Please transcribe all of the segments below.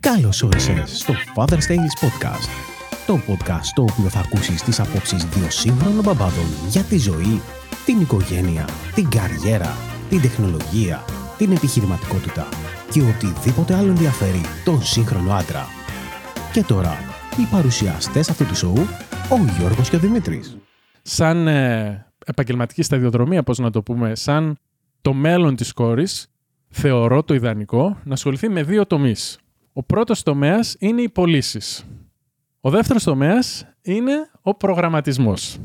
Καλώς όρισες στο Father's Tales Podcast. Το podcast στο οποίο θα ακούσεις τις απόψεις δύο σύγχρονων μπαμπάδων για τη ζωή, την οικογένεια, την καριέρα, την τεχνολογία, την επιχειρηματικότητα και οτιδήποτε άλλο ενδιαφέρει τον σύγχρονο άντρα. Και τώρα, οι παρουσιαστές αυτού του σοου, ο Γιώργος και ο Δημήτρης. σαν ε, επαγγελματική σταδιοδρομία, πώς να το πούμε, σαν το μέλλον της κόρης, θεωρώ το ιδανικό να ασχοληθεί με δύο τομείς. Ο πρώτος τομέας είναι οι πωλήσεις. Ο δεύτερος τομέας είναι ο προγραμματισμός.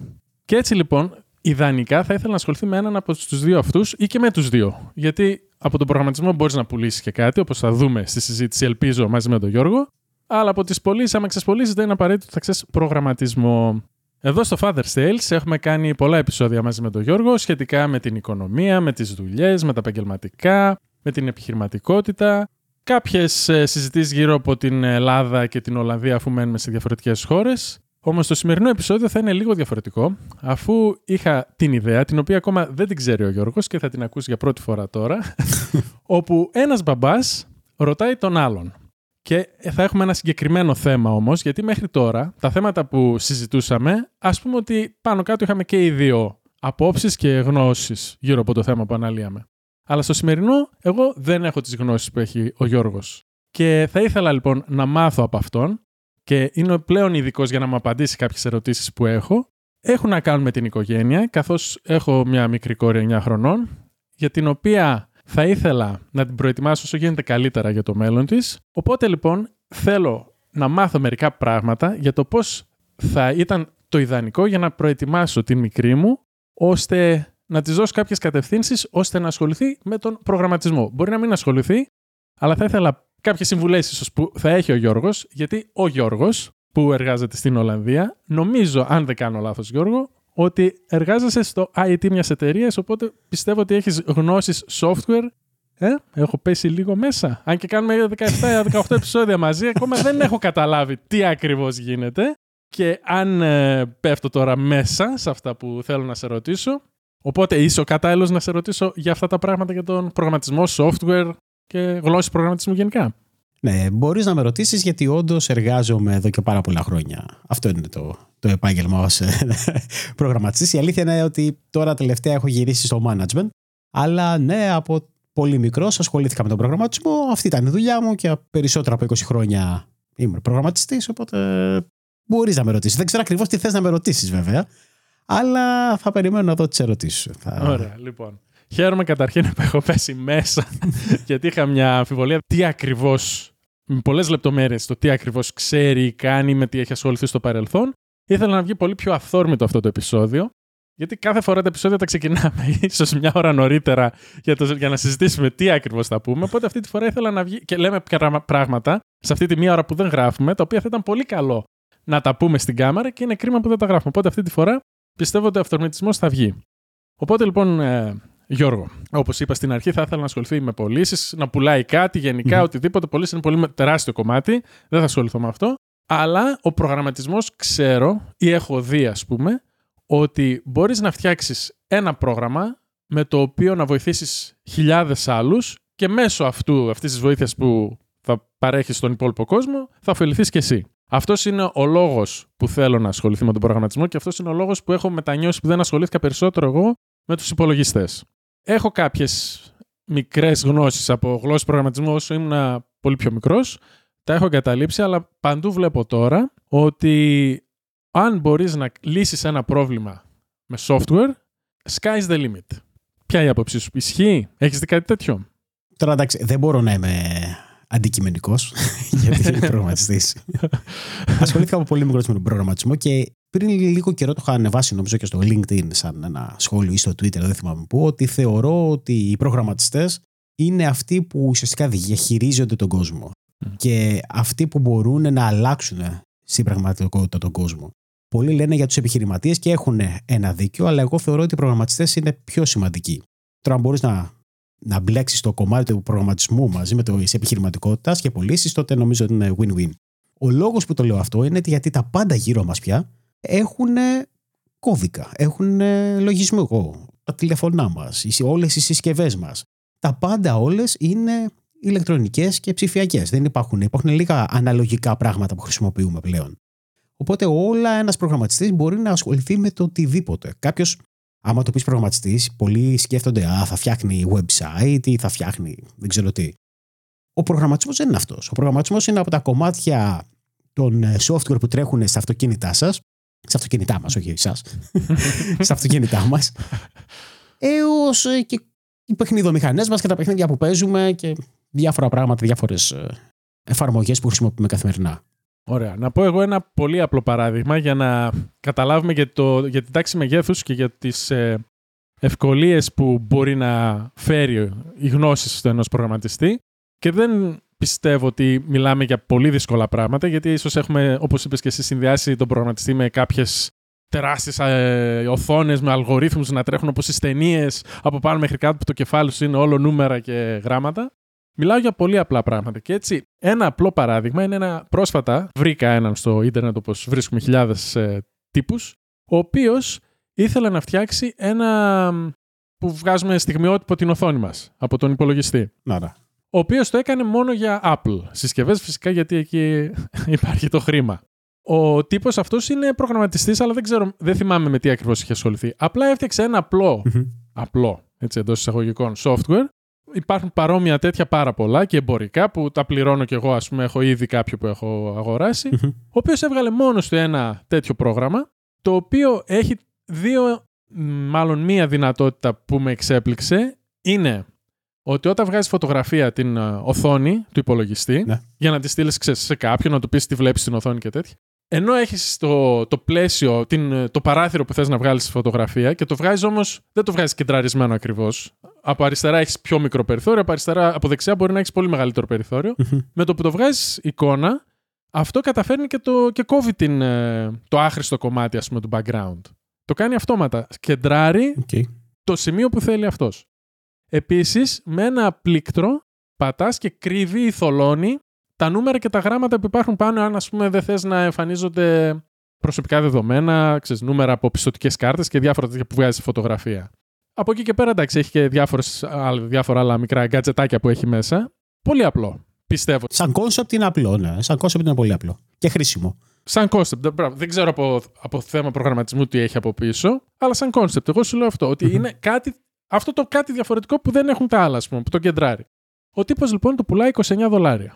Και έτσι λοιπόν, ιδανικά θα ήθελα να ασχοληθεί με έναν από τους δύο αυτούς ή και με τους δύο. Γιατί από τον προγραμματισμό μπορείς να πουλήσεις και κάτι, όπως θα δούμε στη συζήτηση, ελπίζω, μαζί με τον Γιώργο. Αλλά από τις πωλήσεις, άμα ξέρεις πωλήσεις, δεν είναι απαραίτητο ότι θα ξέρεις προγραμματισμό. Εδώ στο Father's Tales έχουμε κάνει πολλά επεισόδια μαζί με τον Γιώργο σχετικά με την οικονομία, με τις δουλειές, με τα επαγγελματικά, με την επιχειρηματικότητα. Κάποιες ε, συζητήσεις γύρω από την Ελλάδα και την Ολλανδία αφού μένουμε σε διαφορετικές χώρες. Όμως το σημερινό επεισόδιο θα είναι λίγο διαφορετικό αφού είχα την ιδέα, την οποία ακόμα δεν την ξέρει ο Γιώργος και θα την ακούσει για πρώτη φορά τώρα, όπου ένας μπαμπάς ρωτάει τον άλλον. Και θα έχουμε ένα συγκεκριμένο θέμα όμως, γιατί μέχρι τώρα τα θέματα που συζητούσαμε, ας πούμε ότι πάνω κάτω είχαμε και οι δύο απόψεις και γνώσεις γύρω από το θέμα που αναλύαμε. Αλλά στο σημερινό, εγώ δεν έχω τις γνώσεις που έχει ο Γιώργος. Και θα ήθελα λοιπόν να μάθω από αυτόν και είναι πλέον ειδικός για να μου απαντήσει κάποιες ερωτήσεις που έχω. Έχουν να κάνουν με την οικογένεια, καθώς έχω μια μικρή κόρη 9 χρονών, για την οποία θα ήθελα να την προετοιμάσω όσο γίνεται καλύτερα για το μέλλον της. Οπότε λοιπόν θέλω να μάθω μερικά πράγματα για το πώς θα ήταν το ιδανικό για να προετοιμάσω την μικρή μου, ώστε να της δώσω κάποιες κατευθύνσεις, ώστε να ασχοληθεί με τον προγραμματισμό. Μπορεί να μην ασχοληθεί, αλλά θα ήθελα κάποιες συμβουλές ίσως που θα έχει ο Γιώργος, γιατί ο Γιώργος που εργάζεται στην Ολλανδία, νομίζω, αν δεν κάνω λάθος Γιώργο, ότι εργάζεσαι στο IT μιας εταιρείας, οπότε πιστεύω ότι έχεις γνώσεις software. Ε, έχω πέσει λίγο μέσα. Αν και κάνουμε 17-18 επεισόδια μαζί, ακόμα δεν έχω καταλάβει τι ακριβώς γίνεται. Και αν ε, πέφτω τώρα μέσα σε αυτά που θέλω να σε ρωτήσω, οπότε είσαι ο κατάλληλος να σε ρωτήσω για αυτά τα πράγματα για τον προγραμματισμό, software και γλώσσες προγραμματισμού γενικά. Ναι, μπορείς να με ρωτήσεις γιατί όντως εργάζομαι εδώ και πάρα πολλά χρόνια. Αυτό είναι το, το επάγγελμα ως ε, προγραμματιστής. Η αλήθεια είναι ότι τώρα τελευταία έχω γυρίσει στο management, αλλά ναι, από πολύ μικρός ασχολήθηκα με τον προγραμματισμό. Αυτή ήταν η δουλειά μου και περισσότερα από 20 χρόνια είμαι προγραμματιστής, οπότε μπορείς να με ρωτήσεις. Δεν ξέρω ακριβώς τι θες να με ρωτήσεις βέβαια, αλλά θα περιμένω να δω τις ερωτήσεις σου. Θα... Ωραία, λοιπόν. Χαίρομαι καταρχήν που έχω πέσει μέσα, γιατί είχα μια αμφιβολία τι ακριβώς, με πολλές λεπτομέρειες, το τι ακριβώς ξέρει ή κάνει, με τι έχει ασχοληθεί στο παρελθόν. Ήθελα να βγει πολύ πιο αυθόρμητο αυτό το επεισόδιο, γιατί κάθε φορά τα επεισόδια τα ξεκινάμε ίσως μια ώρα νωρίτερα για, το, για να συζητήσουμε τι ακριβώς θα πούμε. Οπότε αυτή τη φορά ήθελα να βγει και λέμε πράγματα σε αυτή τη μία ώρα που δεν γράφουμε, τα οποία θα ήταν πολύ καλό να τα πούμε στην κάμερα και είναι κρίμα που δεν τα γράφουμε. Οπότε αυτή τη φορά πιστεύω ότι ο αυτορμητισμός θα βγει. Οπότε λοιπόν, ε, Γιώργο, όπως είπα στην αρχή, θα ήθελα να ασχοληθεί με πωλήσεις, να πουλάει κάτι γενικά, οτιδήποτε. Πωλήσεις είναι πολύ τεράστιο κομμάτι. Δεν θα ασχοληθώ με αυτό. Αλλά ο προγραμματισμός ξέρω ή έχω δει, ας πούμε, ότι μπορείς να φτιάξεις ένα πρόγραμμα με το οποίο να βοηθήσεις χιλιάδες άλλους και μέσω αυτού, αυτής της βοήθειας που θα παρέχεις στον υπόλοιπο κόσμο, θα ωφεληθείς κι εσύ. Αυτός είναι ο λόγος που θέλω να ασχοληθεί με τον προγραμματισμό και αυτός είναι ο λόγος που έχω μετανιώσει που δεν ασχολήθηκα περισσότερο εγώ με τους υπολογιστές. Έχω κάποιες μικρές γνώσεις από γλώσσες προγραμματισμού όσο ήμουν πολύ πιο μικρός. Τα έχω εγκαταλείψει, αλλά παντού βλέπω τώρα ότι αν μπορείς να λύσεις ένα πρόβλημα με software, sky's the limit. Ποια είναι η άποψή σου, ισχύει, έχεις δει κάτι τέτοιο; Τώρα εντάξει, δεν μπορώ να είμαι αντικειμενικός, γιατί είμαι προγραμματιστής. Ασχολήθηκα από πολύ μικρός με τον προγραμματισμό και πριν λίγο καιρό το είχα ανεβάσει νομίζω και στο LinkedIn σαν ένα σχόλιο ή στο Twitter, δεν θυμάμαι πού, ότι θεωρώ ότι οι προγραμματιστές είναι αυτοί που ουσιαστικά διαχειρίζονται τον κόσμο και αυτοί που μπορούν να αλλάξουν στην πραγματικότητα τον κόσμο. Πολλοί λένε για τους επιχειρηματίες και έχουν ένα δίκιο, αλλά εγώ θεωρώ ότι οι προγραμματιστές είναι πιο σημαντικοί. Τώρα, αν μπορείς να, να μπλέξεις το κομμάτι του προγραμματισμού μαζί με τη επιχειρηματικότητας και πωλήσεις, τότε νομίζω ότι είναι win-win. Ο λόγος που το λέω αυτό είναι γιατί τα πάντα γύρω μας πια έχουν κώδικα, έχουν λογισμικό, τα τηλεφωνά μας, όλες οι συσκευές μας. Τα πάντα όλες είναι ηλεκτρονικές και ψηφιακές. Δεν υπάρχουν, υπάρχουν λίγα αναλογικά πράγματα που χρησιμοποιούμε πλέον. Οπότε όλα ένας προγραμματιστής μπορεί να ασχοληθεί με το οτιδήποτε. Κάποιος, άμα το πεις προγραμματιστής, πολλοί σκέφτονται Α, θα φτιάχνει website ή θα φτιάχνει δεν ξέρω τι. Ο προγραμματισμός δεν είναι αυτός. Ο προγραμματισμός είναι από τα κομμάτια των ε, software που τρέχουν στα αυτοκίνητά σας. Στα αυτοκίνητά μας, όχι εσάς. στα αυτοκίνητά μας. Έως ε, και οι παιχνιδομηχανές μας και τα παιχνίδια που παίζουμε και διάφορα πράγματα, διάφορες εφαρμογές που χρησιμοποιούμε καθημερινά. Ωραία. Να πω εγώ ένα πολύ απλό παράδειγμα για να καταλάβουμε για, το, για την τάξη μεγέθους και για τις ε, ευκολίες που μπορεί να φέρει η γνώση στο ενός προγραμματιστή. Και δεν πιστεύω ότι μιλάμε για πολύ δύσκολα πράγματα, γιατί ίσως έχουμε, όπως είπες και εσύ, συνδυάσει τον προγραμματιστή με κάποιες τεράστιες ε, οθόνες με αλγορίθμους να τρέχουν όπως οι ταινίε από πάνω μέχρι κάτω που το κεφάλι σου είναι όλο νούμερα και γράμματα. Μιλάω για πολύ απλά πράγματα. Και έτσι, ένα απλό παράδειγμα είναι ένα. Πρόσφατα βρήκα έναν στο ίντερνετ, όπως βρίσκουμε χιλιάδες ε, τύπους, ο οποίος ήθελε να φτιάξει ένα που βγάζουμε στιγμιότυπο την οθόνη μας από τον υπολογιστή. Άρα. Ο οποίος το έκανε μόνο για Apple. Συσκευές φυσικά γιατί εκεί υπάρχει το χρήμα. Ο τύπος αυτός είναι προγραμματιστής, αλλά δεν, ξέρω, δεν θυμάμαι με τι ακριβώς είχε ασχοληθεί. Απλά έφτιαξε ένα απλό, απλό έτσι εντός εισαγωγικών software Υπάρχουν παρόμοια τέτοια πάρα πολλά και εμπορικά που τα πληρώνω κι εγώ, ας πούμε, έχω ήδη κάποιο που έχω ο οποίος έβγαλε μόνος του ένα τέτοιο πρόγραμμα, το οποίο έχει δύο, μάλλον μία δυνατότητα που με εξέπληξε, είναι ότι όταν βγάζεις φωτογραφία την ε, οθόνη του υπολογιστή, ναι. για να τη στείλεις σε κάποιον, να του πεις τι βλέπεις στην οθόνη και τέτοια, ενώ έχεις το, το πλαίσιο, την, το παράθυρο που θες να βγάλεις τη φωτογραφία και το βγάζεις όμως, δεν το βγάζεις κεντραρισμένο ακριβώς. Από αριστερά έχεις πιο μικρό περιθώριο, από, αριστερά, από δεξιά μπορεί να έχεις πολύ μεγαλύτερο Με το που το βγάζεις εικόνα, αυτό καταφέρνει και, το, και κόβει την, ε, το άχρηστο κομμάτι ας πούμε, του background. Το κάνει αυτόματα. Κεντράρει okay. το σημείο που θέλει αυτός. Επίσης, με ένα πλήκτρο πατάς και κρύβει ή θολώνει τα νούμερα και τα γράμματα που υπάρχουν πάνω, αν ας πούμε δεν θες να εμφανίζονται προσωπικά δεδομένα, ξέρεις, νούμερα από πιστωτικές κάρτες και διάφορα τέτοια που βγάζει φωτογραφία. Από εκεί και πέρα, εντάξει, έχει και διάφορες, διάφορα άλλα μικρά γκατζετάκια που έχει μέσα. Πολύ απλό, πιστεύω. Σαν κόνσεπτ είναι απλό, ναι. Σαν κόνσεπτ είναι πολύ απλό. Και χρήσιμο. Σαν κόνσεπτ, δεν ξέρω από, από θέμα προγραμματισμού τι έχει από πίσω, αλλά σαν κόνσεπτ. Εγώ σου λέω αυτό, ότι είναι κάτι, αυτό το κάτι διαφορετικό που δεν έχουν τα άλλα, ας πούμε, που το κεντράρει. Ο τύπος λοιπόν το πουλάει 29 δολάρια.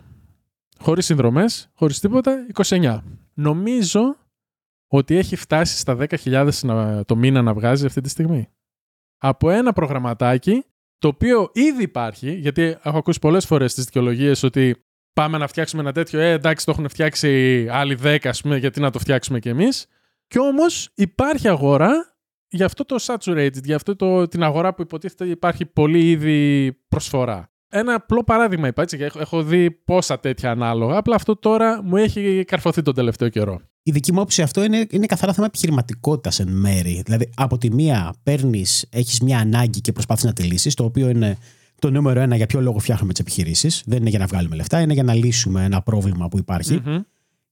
Χωρίς συνδρομές, χωρίς τίποτα, 29. Νομίζω ότι έχει φτάσει στα 10.000 το μήνα να βγάζει αυτή τη στιγμή. Από ένα προγραμματάκι το οποίο ήδη υπάρχει, γιατί έχω ακούσει πολλές φορές τις δικαιολογίες ότι πάμε να φτιάξουμε ένα τέτοιο, ε, εντάξει, το έχουν φτιάξει άλλοι 10, ας πούμε, γιατί να το φτιάξουμε κι εμείς. Κι όμως υπάρχει αγορά για αυτό το saturated, για αυτό το, την αγορά που υποτίθεται υπάρχει πολύ ήδη προσφορά. Ένα απλό παράδειγμα είπα έτσι, έχω, έχω δει πόσα τέτοια ανάλογα. Απλά αυτό τώρα μου έχει καρφωθεί τον τελευταίο καιρό. Η δική μου άποψη αυτό είναι, είναι καθαρά θέμα επιχειρηματικότητας εν μέρη. Δηλαδή, από τη μία παίρνεις, έχεις μια ανάγκη και προσπαθεί να τη λύσεις, το οποίο είναι το νούμερο ένα για ποιο λόγο φτιάχνουμε τις επιχειρήσεις. Δεν είναι για να βγάλουμε λεφτά, είναι για να λύσουμε ένα πρόβλημα που υπαρχει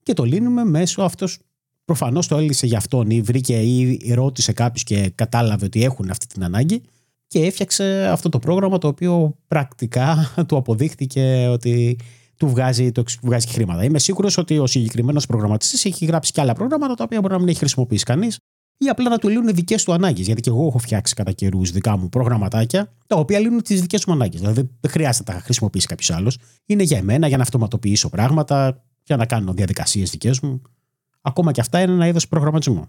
Και το λύνουμε μέσω αυτός. Προφανώς το έλυσε για αυτόν ή βρήκε ή ρώτησε κάποιος και κατάλαβε ότι έχουν αυτή την ανάγκη και έφτιαξε αυτό το πρόγραμμα το οποίο πρακτικά του αποδείχτηκε ότι του βγάζει, το, βγάζει χρήματα. Είμαι σίγουρος ότι ο συγκεκριμένος προγραμματιστής έχει γράψει και άλλα προγράμματα τα οποία μπορεί να μην έχει χρησιμοποιήσει κανείς ή απλά να του λύνουν δικές του ανάγκες. Γιατί και εγώ έχω φτιάξει κατά καιρούς δικά μου προγραμματάκια τα οποία λύνουν τις δικές μου ανάγκες. Δηλαδή δεν χρειάζεται να τα χρησιμοποιήσει κάποιος άλλος. Είναι για εμένα, για να αυτοματοποιήσω πράγματα, για να κάνω διαδικασίες δικές μου. Ακόμα και αυτά είναι ένα είδος προγραμματισμού.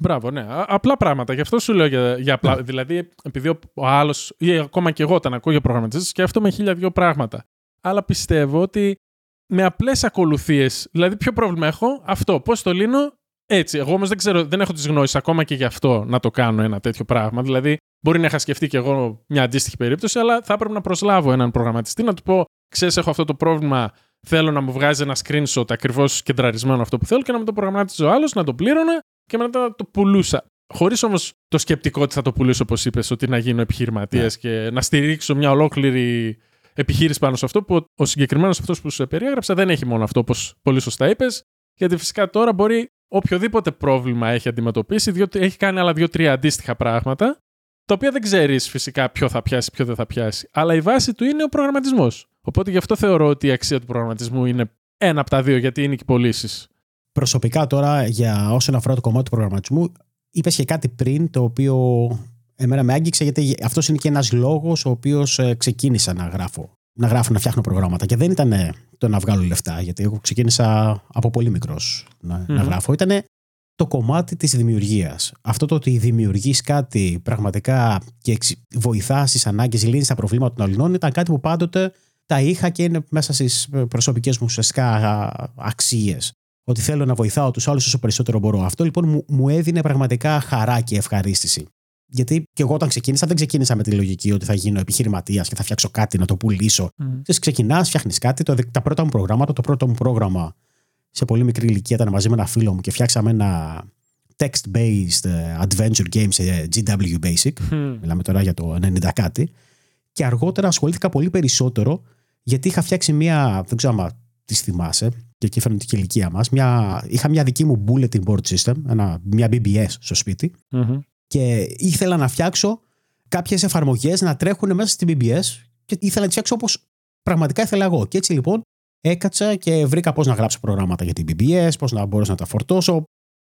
Μπράβο, ναι. Απλά πράγματα. Γι' αυτό σου λέω για, για απλά. Ναι. Δηλαδή, επειδή ο άλλος, ή ακόμα και εγώ όταν ακούω για προγραμματιστές, σκέφτομαι χίλια δυο πράγματα. Αλλά πιστεύω ότι με απλές ακολουθίες, δηλαδή, ποιο πρόβλημα έχω, αυτό. Πώς το λύνω, έτσι. Εγώ όμως δεν ξέρω, δεν έχω τις γνώσεις ακόμα και γι' αυτό να το κάνω ένα τέτοιο πράγμα. Δηλαδή, μπορεί να είχα σκεφτεί κι εγώ μια αντίστοιχη περίπτωση, αλλά θα έπρεπε να προσλάβω έναν προγραμματιστή να του πω: Ξέρεις, έχω αυτό το πρόβλημα. Θέλω να μου βγάζει ένα screenshot ακριβώς κεντραρισμένο αυτό που θέλω και να μου το προγραμματίζει ο άλλος, να το πλήρωνα και μετά το πουλούσα. Χωρίς όμως το σκεπτικό ότι θα το πουλήσω, όπως είπες, ότι να γίνω επιχειρηματίας ναι. και να στηρίξω μια ολόκληρη επιχείρηση πάνω σε αυτό που ο συγκεκριμένος αυτός που σου περιέγραψα δεν έχει μόνο αυτό, όπως πολύ σωστά είπες. Γιατί φυσικά τώρα μπορεί οποιοδήποτε πρόβλημα έχει αντιμετωπίσει, διότι έχει κάνει άλλα δύο-τρία αντίστοιχα πράγματα, τα οποία δεν ξέρεις φυσικά ποιο θα πιάσει, ποιο δεν θα πιάσει. Αλλά η βάση του είναι ο προγραμματισμός. Οπότε γι' αυτό θεωρώ ότι η αξία του προγραμματισμού είναι ένα από τα δύο, γιατί είναι και πωλήσεις. Προσωπικά τώρα, για όσον αφορά το κομμάτι του προγραμματισμού, είπες και κάτι πριν το οποίο εμένα με άγγιξε, γιατί αυτός είναι και ένας λόγος ο οποίος ε, ξεκίνησα να γράφω. Να γράφω, να φτιάχνω προγράμματα. Και δεν ήταν το να βγάλω λεφτά, γιατί εγώ ξεκίνησα από πολύ μικρός να, να γράφω. Ήταν το κομμάτι της δημιουργίας. Αυτό το ότι δημιουργείς κάτι πραγματικά και βοηθάς στις ανάγκες, λύνεις τα προβλήματα των αλληνών ήταν κάτι που πάντοτε τα είχα και είναι μέσα στις προσωπικές μου ουσιαστικά αξίες. Ότι θέλω να βοηθάω τους άλλους όσο περισσότερο μπορώ. Αυτό λοιπόν μου, έδινε πραγματικά χαρά και ευχαρίστηση. Γιατί και εγώ όταν ξεκίνησα, δεν ξεκίνησα με τη λογική ότι θα γίνω επιχειρηματίας και θα φτιάξω κάτι να το πουλήσω. Mm. Ξεκινάς, φτιάχνεις κάτι. Το, τα πρώτα μου προγράμματα, το πρώτο μου πρόγραμμα σε πολύ μικρή ηλικία ήταν μαζί με ένα φίλο μου και φτιάξαμε ένα text-based ε, adventure game σε GW Basic. Μιλάμε τώρα για το 90 κάτι. Και αργότερα ασχολήθηκα πολύ περισσότερο γιατί είχα φτιάξει μια, δεν ξέρω αν τη θυμάσαι, και εκεί φαίνεται και η ηλικία μας. Είχα μια δική μου bulletin board system, ένα, μια BBS στο σπιτι και ήθελα να φτιάξω κάποιες εφαρμογές να τρέχουν μέσα στην BBS και ήθελα να τις φτιάξω όπως πραγματικά ήθελα εγώ. Και έτσι λοιπόν έκατσα και βρήκα πώς να γράψω προγράμματα για την BBS, πώς να μπορώ να τα φορτώσω.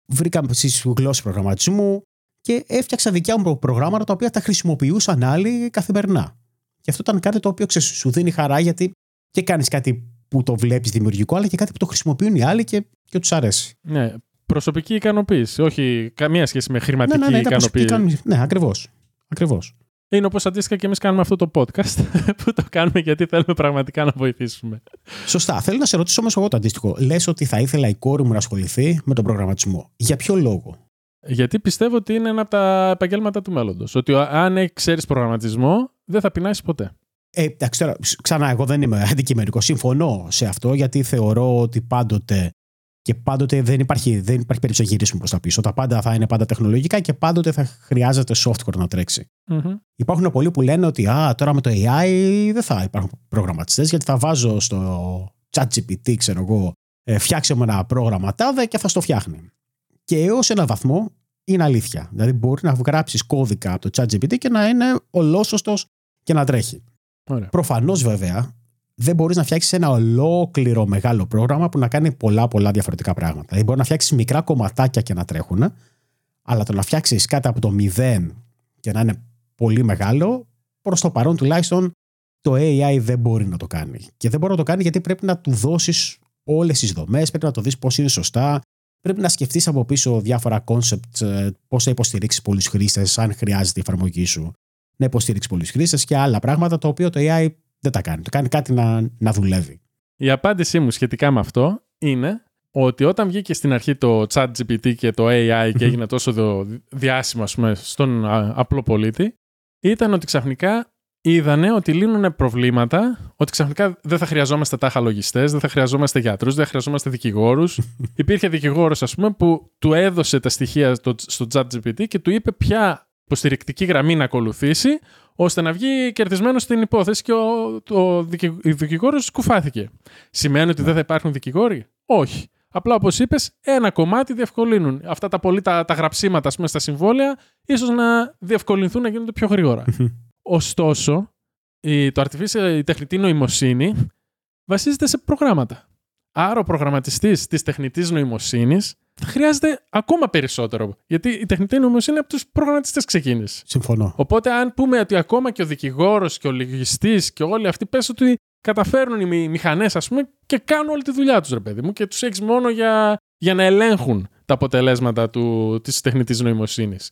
Βρήκα στις γλώσσες προγραμματισμού και έφτιαξα δικιά μου προγράμματα τα οποία τα χρησιμοποιούσαν άλλοι καθημερινά. Και αυτό ήταν κάτι το οποίο ξέρεις, σου δίνει χαρά γιατί και κάνεις κάτι που το βλέπεις δημιουργικό, αλλά και κάτι που το χρησιμοποιούν οι άλλοι και, και τους αρέσει. Ναι. Προσωπική ικανοποίηση. Όχι καμία σχέση με χρηματική ναι, ναι, ναι, ικανοποίηση. Ναι, ακριβώς. Ακριβώς. Είναι όπως αντίστοιχα και εμείς κάνουμε αυτό το podcast που το κάνουμε γιατί θέλουμε πραγματικά να βοηθήσουμε. Σωστά. Θέλω να σε ρωτήσω όμως εγώ το αντίστοιχο. Λες ότι θα ήθελα η κόρη μου να ασχοληθεί με τον προγραμματισμό. Για ποιο λόγο; Γιατί πιστεύω ότι είναι ένα από τα επαγγέλματα του μέλλοντος. Ότι αν ξέρεις προγραμματισμό, δεν θα πεινάσεις ποτέ. Ε, εντάξει, τώρα, ξανά, εγώ δεν είμαι αντικειμενικός. Συμφωνώ σε αυτό γιατί θεωρώ ότι πάντοτε και πάντοτε δεν υπάρχει, δεν υπάρχει περίπτωση να γυρίσουμε προς τα πίσω. Τα πάντα θα είναι πάντα τεχνολογικά και πάντοτε θα χρειάζεται software να τρέξει. Mm-hmm. Υπάρχουν πολλοί που λένε ότι Α, τώρα με το AI δεν θα υπάρχουν προγραμματιστές γιατί θα βάζω στο ChatGPT, ξέρω εγώ, ε, φτιάξε μου ένα πρόγραμμα τάδε και θα στο φτιάχνει. Και έως ένα βαθμό είναι αλήθεια. Δηλαδή μπορεί να γράψει κώδικα από το ChatGPT και να είναι ολόσωστος και να τρέχει. Προφανώς βέβαια δεν μπορείς να φτιάξεις ένα ολόκληρο μεγάλο πρόγραμμα που να κάνει πολλά πολλά διαφορετικά πράγματα. Δηλαδή μπορεί να φτιάξεις μικρά κομματάκια και να τρέχουν, αλλά το να φτιάξεις κάτι από το μηδέν και να είναι πολύ μεγάλο, προς το παρόν τουλάχιστον το AI δεν μπορεί να το κάνει. Και δεν μπορεί να το κάνει γιατί πρέπει να του δώσεις όλες τις δομές, πρέπει να το δεις πώς είναι σωστά, πρέπει να σκεφτείς από πίσω διάφορα concept, ε, πώς θα υποστηρίξεις πολλούς χρήστες, αν χρειάζεται η εφαρμογή σου να υποστηρίξει πολλού χρήστε και άλλα πράγματα τα οποία το AI δεν τα κάνει. Το κάνει κάτι να, να δουλεύει. Η απάντησή μου σχετικά με αυτό είναι ότι όταν βγήκε στην αρχή το chat GPT και το AI και έγινε τόσο διάσημο πούμε, στον απλό πολίτη, ήταν ότι ξαφνικά είδανε ότι λύνουν προβλήματα, ότι ξαφνικά δεν θα χρειαζόμαστε τάχα λογιστές, δεν θα χρειαζόμαστε γιατρούς, δεν θα χρειαζόμαστε δικηγόρους. Υπήρχε δικηγόρος, ας πούμε, που του έδωσε τα στοιχεία στο chat GPT και του είπε ποια υποστηρικτική γραμμή να ακολουθήσει, ώστε να βγει κερδισμένος στην υπόθεση και ο, ο δικηγόρος κουφάθηκε. Σημαίνει ότι δεν θα υπάρχουν δικηγόροι; Όχι. Απλά όπως είπες, ένα κομμάτι διευκολύνουν. Αυτά τα πολύ τα, τα γραψίματα πούμε, στα συμβόλαια, ίσως να διευκολυνθούν να γίνονται πιο γρήγορα. Ωστόσο, η, το artificial, η τεχνητή νοημοσύνη βασίζεται σε προγράμματα. Άρα ο προγραμματιστής της τεχνητής νοημοσύνης χρειάζεται ακόμα περισσότερο. Γιατί η τεχνητή νοημοσύνη από τους προγραμματιστές ξεκίνησε. Συμφωνώ. Οπότε, αν πούμε ότι ακόμα και ο δικηγόρος και ο λογιστής και όλοι αυτοί πες ότι καταφέρνουν οι μηχανές, ας πούμε, και κάνουν όλη τη δουλειά τους, ρε παιδί μου, και τους έχεις μόνο για, για να ελέγχουν τα αποτελέσματα της τεχνητής νοημοσύνης.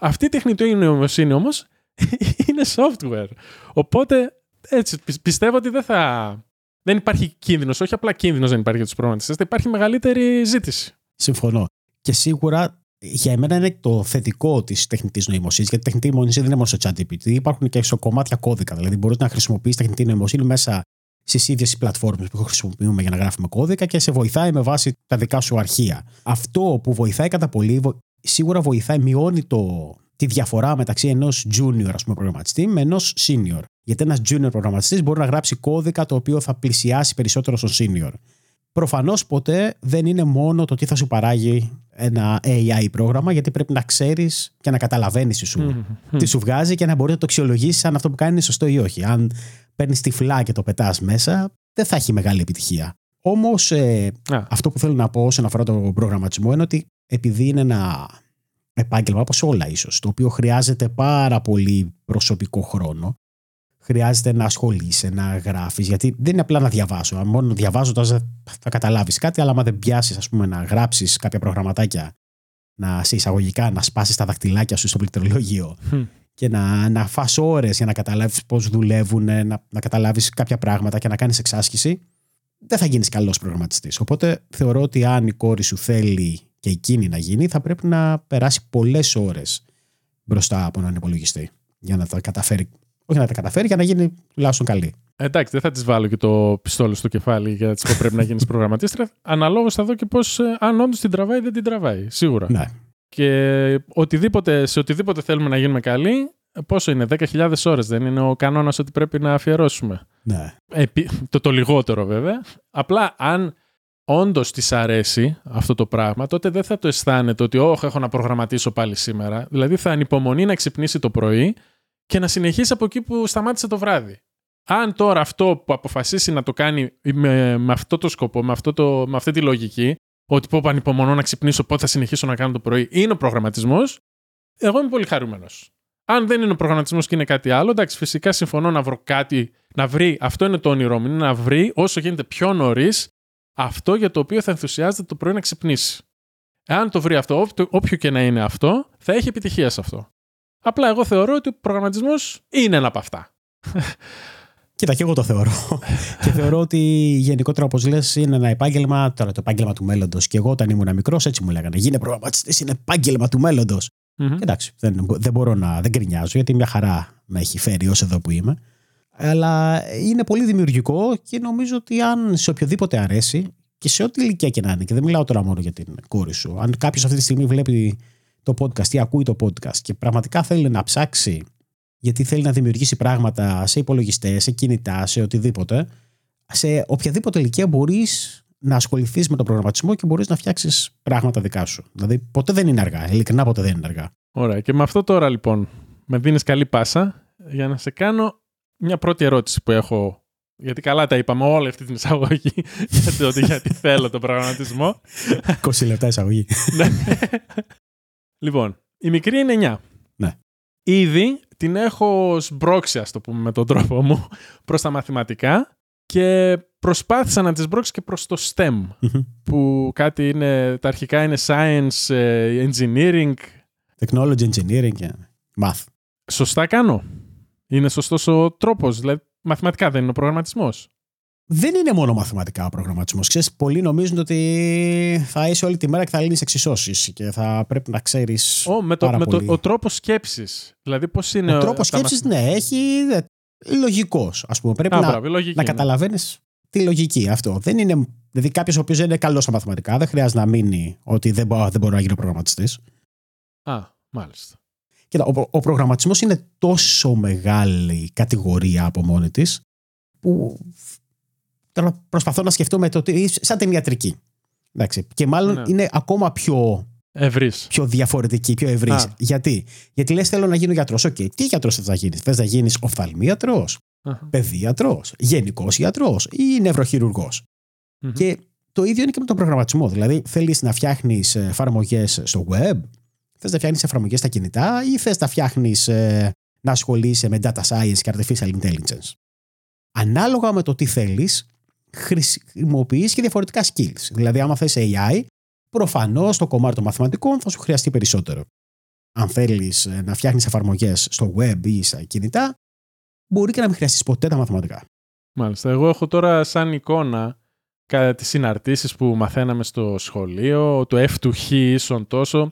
Αυτή η τεχνητή νοημοσύνη όμως είναι software. Οπότε, έτσι, πιστεύω ότι δεν θα. Δεν υπάρχει κίνδυνος, όχι απλά κίνδυνος δεν υπάρχει για τους προγραμματιστές, θα υπάρχει μεγαλύτερη ζήτηση. Συμφωνώ. Και σίγουρα για εμένα είναι το θετικό της τεχνητής νοημοσύνης, γιατί η τεχνητή νοημοσύνη δεν είναι μόνο στο ChatGPT, υπάρχουν και σε κομμάτια κώδικα. Δηλαδή, μπορείς να χρησιμοποιείς τεχνητή νοημοσύνη μέσα στις ίδιες πλατφόρμες που χρησιμοποιούμε για να γράφουμε κώδικα και σε βοηθάει με βάση τα δικά σου αρχεία. Αυτό που βοηθάει κατά πολύ, σίγουρα βοηθάει, μειώνει το, τη διαφορά μεταξύ ενός junior ας πούμε, προγραμματιστή με ενός senior. Γιατί ένας junior προγραμματιστής μπορεί να γράψει κώδικα το οποίο θα πλησιάσει περισσότερο στον senior. Προφανώς ποτέ δεν είναι μόνο το τι θα σου παράγει ένα AI πρόγραμμα, γιατί πρέπει να ξέρεις και να καταλαβαίνεις τι σου, τι σου βγάζει και να μπορείς να το αξιολογήσεις αν αυτό που κάνει είναι σωστό ή όχι. Αν παίρνεις τυφλά και το πετάς μέσα, δεν θα έχει μεγάλη επιτυχία. Όμως, ε, αυτό που θέλω να πω όσον αφορά τον προγραμματισμό είναι ότι επειδή είναι ένα επάγγελμα όπως όλα ίσως, το οποίο χρειάζεται πάρα πολύ προσωπικό χρόνο, χρειάζεται να ασχολείσαι, να γράφεις, γιατί δεν είναι απλά να διαβάσω. Αν μόνο διαβάζοντας θα καταλάβεις κάτι, αλλά άμα δεν πιάσεις, ας πούμε, να γράψεις κάποια προγραμματάκια, να σε εισαγωγικά να σπάσεις τα δακτυλάκια σου στο πληκτρολόγιο και να, να φας ώρες για να καταλάβεις πώς δουλεύουν, να, να καταλάβεις κάποια πράγματα και να κάνεις εξάσκηση, δεν θα γίνεις καλός προγραμματιστής. Οπότε θεωρώ ότι αν η κόρη σου θέλει και εκείνη να γίνει, θα πρέπει να περάσει πολλές ώρες μπροστά από έναν υπολογιστή για να τα καταφέρει. Όχι να τα καταφέρει, για να γίνει τουλάχιστον καλή. Εντάξει, δεν θα της βάλω και το πιστόλι στο κεφάλι για να της πω πρέπει να γίνεις προγραμματίστρα. Αναλόγως θα δω και πώς, ε, αν όντως την τραβάει, δεν την τραβάει. Σίγουρα. Ναι. Και οτιδήποτε, σε οτιδήποτε θέλουμε να γίνουμε καλοί, πόσο είναι, 10.000 ώρες δεν είναι ο κανόνας ότι πρέπει να αφιερώσουμε. Ναι. το, το λιγότερο βέβαια. Απλά αν όντως της αρέσει αυτό το πράγμα, τότε δεν θα το αισθάνεται ότι όχι, έχω να προγραμματίσω πάλι σήμερα. Δηλαδή θα ανυπομονεί να ξυπνήσει το πρωί και να συνεχίσει από εκεί που σταμάτησε το βράδυ. Αν τώρα αυτό που αποφασίσει να το κάνει με, με αυτό το σκοπό, με, αυτό το, με αυτή τη λογική, ότι πω ανυπομονώ να ξυπνήσω, πότε θα συνεχίσω να κάνω το πρωί, είναι ο προγραμματισμός, εγώ είμαι πολύ χαρούμενος. Αν δεν είναι ο προγραμματισμός και είναι κάτι άλλο, εντάξει, φυσικά συμφωνώ να βρω κάτι, να βρει, αυτό είναι το όνειρό μου, είναι να βρει όσο γίνεται πιο νωρίς αυτό για το οποίο θα ενθουσιάζεται το πρωί να ξυπνήσει. Εάν το βρει αυτό, όποιο και να είναι αυτό, θα έχει επιτυχία σε αυτό. Απλά εγώ θεωρώ ότι ο προγραμματισμός είναι ένα από αυτά. Κοίτα, και εγώ το θεωρώ. και θεωρώ ότι γενικότερα, όπως λες, είναι ένα επάγγελμα, τώρα το επάγγελμα του μέλλοντος. Και εγώ όταν ήμουν μικρός, έτσι μου λέγανε. Γίνε προγραμματιστής, είναι επάγγελμα του μέλλοντος. Mm-hmm. Εντάξει, δεν, δεν μπορώ να. Δεν κρινιάζω, γιατί μια χαρά με έχει φέρει ως εδώ που είμαι. Αλλά είναι πολύ δημιουργικό και νομίζω ότι αν σε οποιοδήποτε αρέσει και σε ό,τι ηλικία και να είναι, και δεν μιλάω τώρα μόνο για την κόρη σου, αν κάποιος αυτή τη στιγμή βλέπει το podcast ή ακούει το podcast και πραγματικά θέλει να ψάξει γιατί θέλει να δημιουργήσει πράγματα σε υπολογιστές, σε κινητά, σε οτιδήποτε, σε οποιαδήποτε ηλικία μπορείς να ασχοληθείς με τον προγραμματισμό και μπορείς να φτιάξεις πράγματα δικά σου. Δηλαδή, ποτέ δεν είναι αργά. Ειλικρινά, ποτέ δεν είναι αργά. Ωραία. Και με αυτό τώρα λοιπόν, με δίνεις καλή πάσα για να σε κάνω μια πρώτη ερώτηση που έχω. Γιατί καλά τα είπαμε όλη αυτή την εισαγωγή για ότι γιατί θέλω τον προγραμματισμό. 20 λεπτά εισαγωγή. Ναι. λοιπόν, η μικρή είναι 9. Ναι. Ήδη την έχω σμπρώξει, ας το πούμε με τον τρόπο μου, προς τα μαθηματικά και προσπάθησα να τις μπρώξω και προς το STEM, που κάτι είναι, τα αρχικά είναι Science, ε, Engineering. Technology Engineering και Math. Σωστά κάνω. Είναι σωστός ο τρόπος, δηλαδή μαθηματικά δεν είναι ο προγραμματισμός. Δεν είναι μόνο μαθηματικά ο προγραμματισμός. Ξέρεις, πολλοί νομίζουν ότι θα είσαι όλη τη μέρα και θα λύνεις εξισώσεις και θα πρέπει να ξέρεις. με το, με το, ο τρόπος σκέψης. Δηλαδή, πώς είναι. Ο τρόπος σκέψης, ναι, έχει. Λογικός, ας πούμε. Πρέπει να, να καταλαβαίνεις τη λογική αυτό. Δεν είναι, δηλαδή, κάποιος ο οποίος δεν είναι καλός στα μαθηματικά δεν χρειάζεται να μείνει ότι δεν, μπορώ, δεν μπορώ να γίνω προγραμματιστής. Α, μάλιστα. Κοίτα, ο, ο προγραμματισμός είναι τόσο μεγάλη κατηγορία από μόνη της που Τώρα προσπαθώ να σκεφτώ το ότι σαν την ιατρική. Εντάξει. Και μάλλον ναι. είναι ακόμα πιο Ευρύς. Πιο διαφορετική, πιο ευρύς. Γιατί; Γιατί λες, θέλω να γίνω γιατρός. OK, okay. τι γιατρός θες να γίνεις, Θες να γίνεις οφθαλμίατρος, παιδίατρος, γενικός γιατρός ή νευροχειρουργός. Και το ίδιο είναι και με τον προγραμματισμό. Δηλαδή, θέλεις να φτιάχνεις ε, εφαρμογές στο web, θες να φτιάχνεις εφαρμογές στα κινητά ή θες να φτιάχνεις ε, να ασχολείσαι με data science και artificial intelligence. Ανάλογα με το τι θέλεις, χρησιμοποιείς και διαφορετικά skills. Δηλαδή, άμα θες AI, προφανώς το κομμάτι των μαθηματικών θα σου χρειαστεί περισσότερο. Αν θέλεις ε, να φτιάχνεις εφαρμογές στο web ή στα κινητά, μπορεί και να μην χρειαστείς ποτέ τα μαθηματικά. Μάλιστα. Εγώ έχω τώρα σαν εικόνα κατά τις συναρτήσεις που μαθαίναμε στο σχολείο, το F του Χ ίσον τόσο,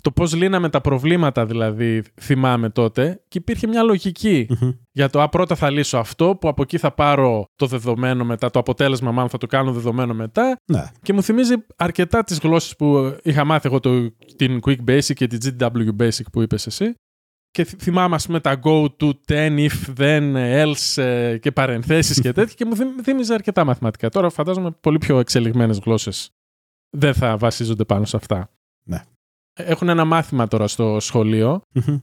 το πώς λύναμε τα προβλήματα δηλαδή θυμάμαι τότε και υπήρχε μια λογικη για το α πρώτα θα λύσω αυτό που από εκεί θα πάρω το δεδομένο μετά, το αποτέλεσμα μάλλον θα το κάνω δεδομένο μετά ναι. και μου θυμίζει αρκετά τις γλώσσες που είχα μάθει εγώ το, την Quick Basic και την GW Basic που είπες εσύ και θυμάμαι ας πούμε τα go to, then, if, then, else ε, και παρενθέσεις και τέτοια και μου θύμιζε αρκετά μαθηματικά. Τώρα φαντάζομαι πολύ πιο εξελιγμένες γλώσσες δεν θα βασίζονται πάνω σε αυτά. Ναι έχουν ένα μάθημα τώρα στο σχολειο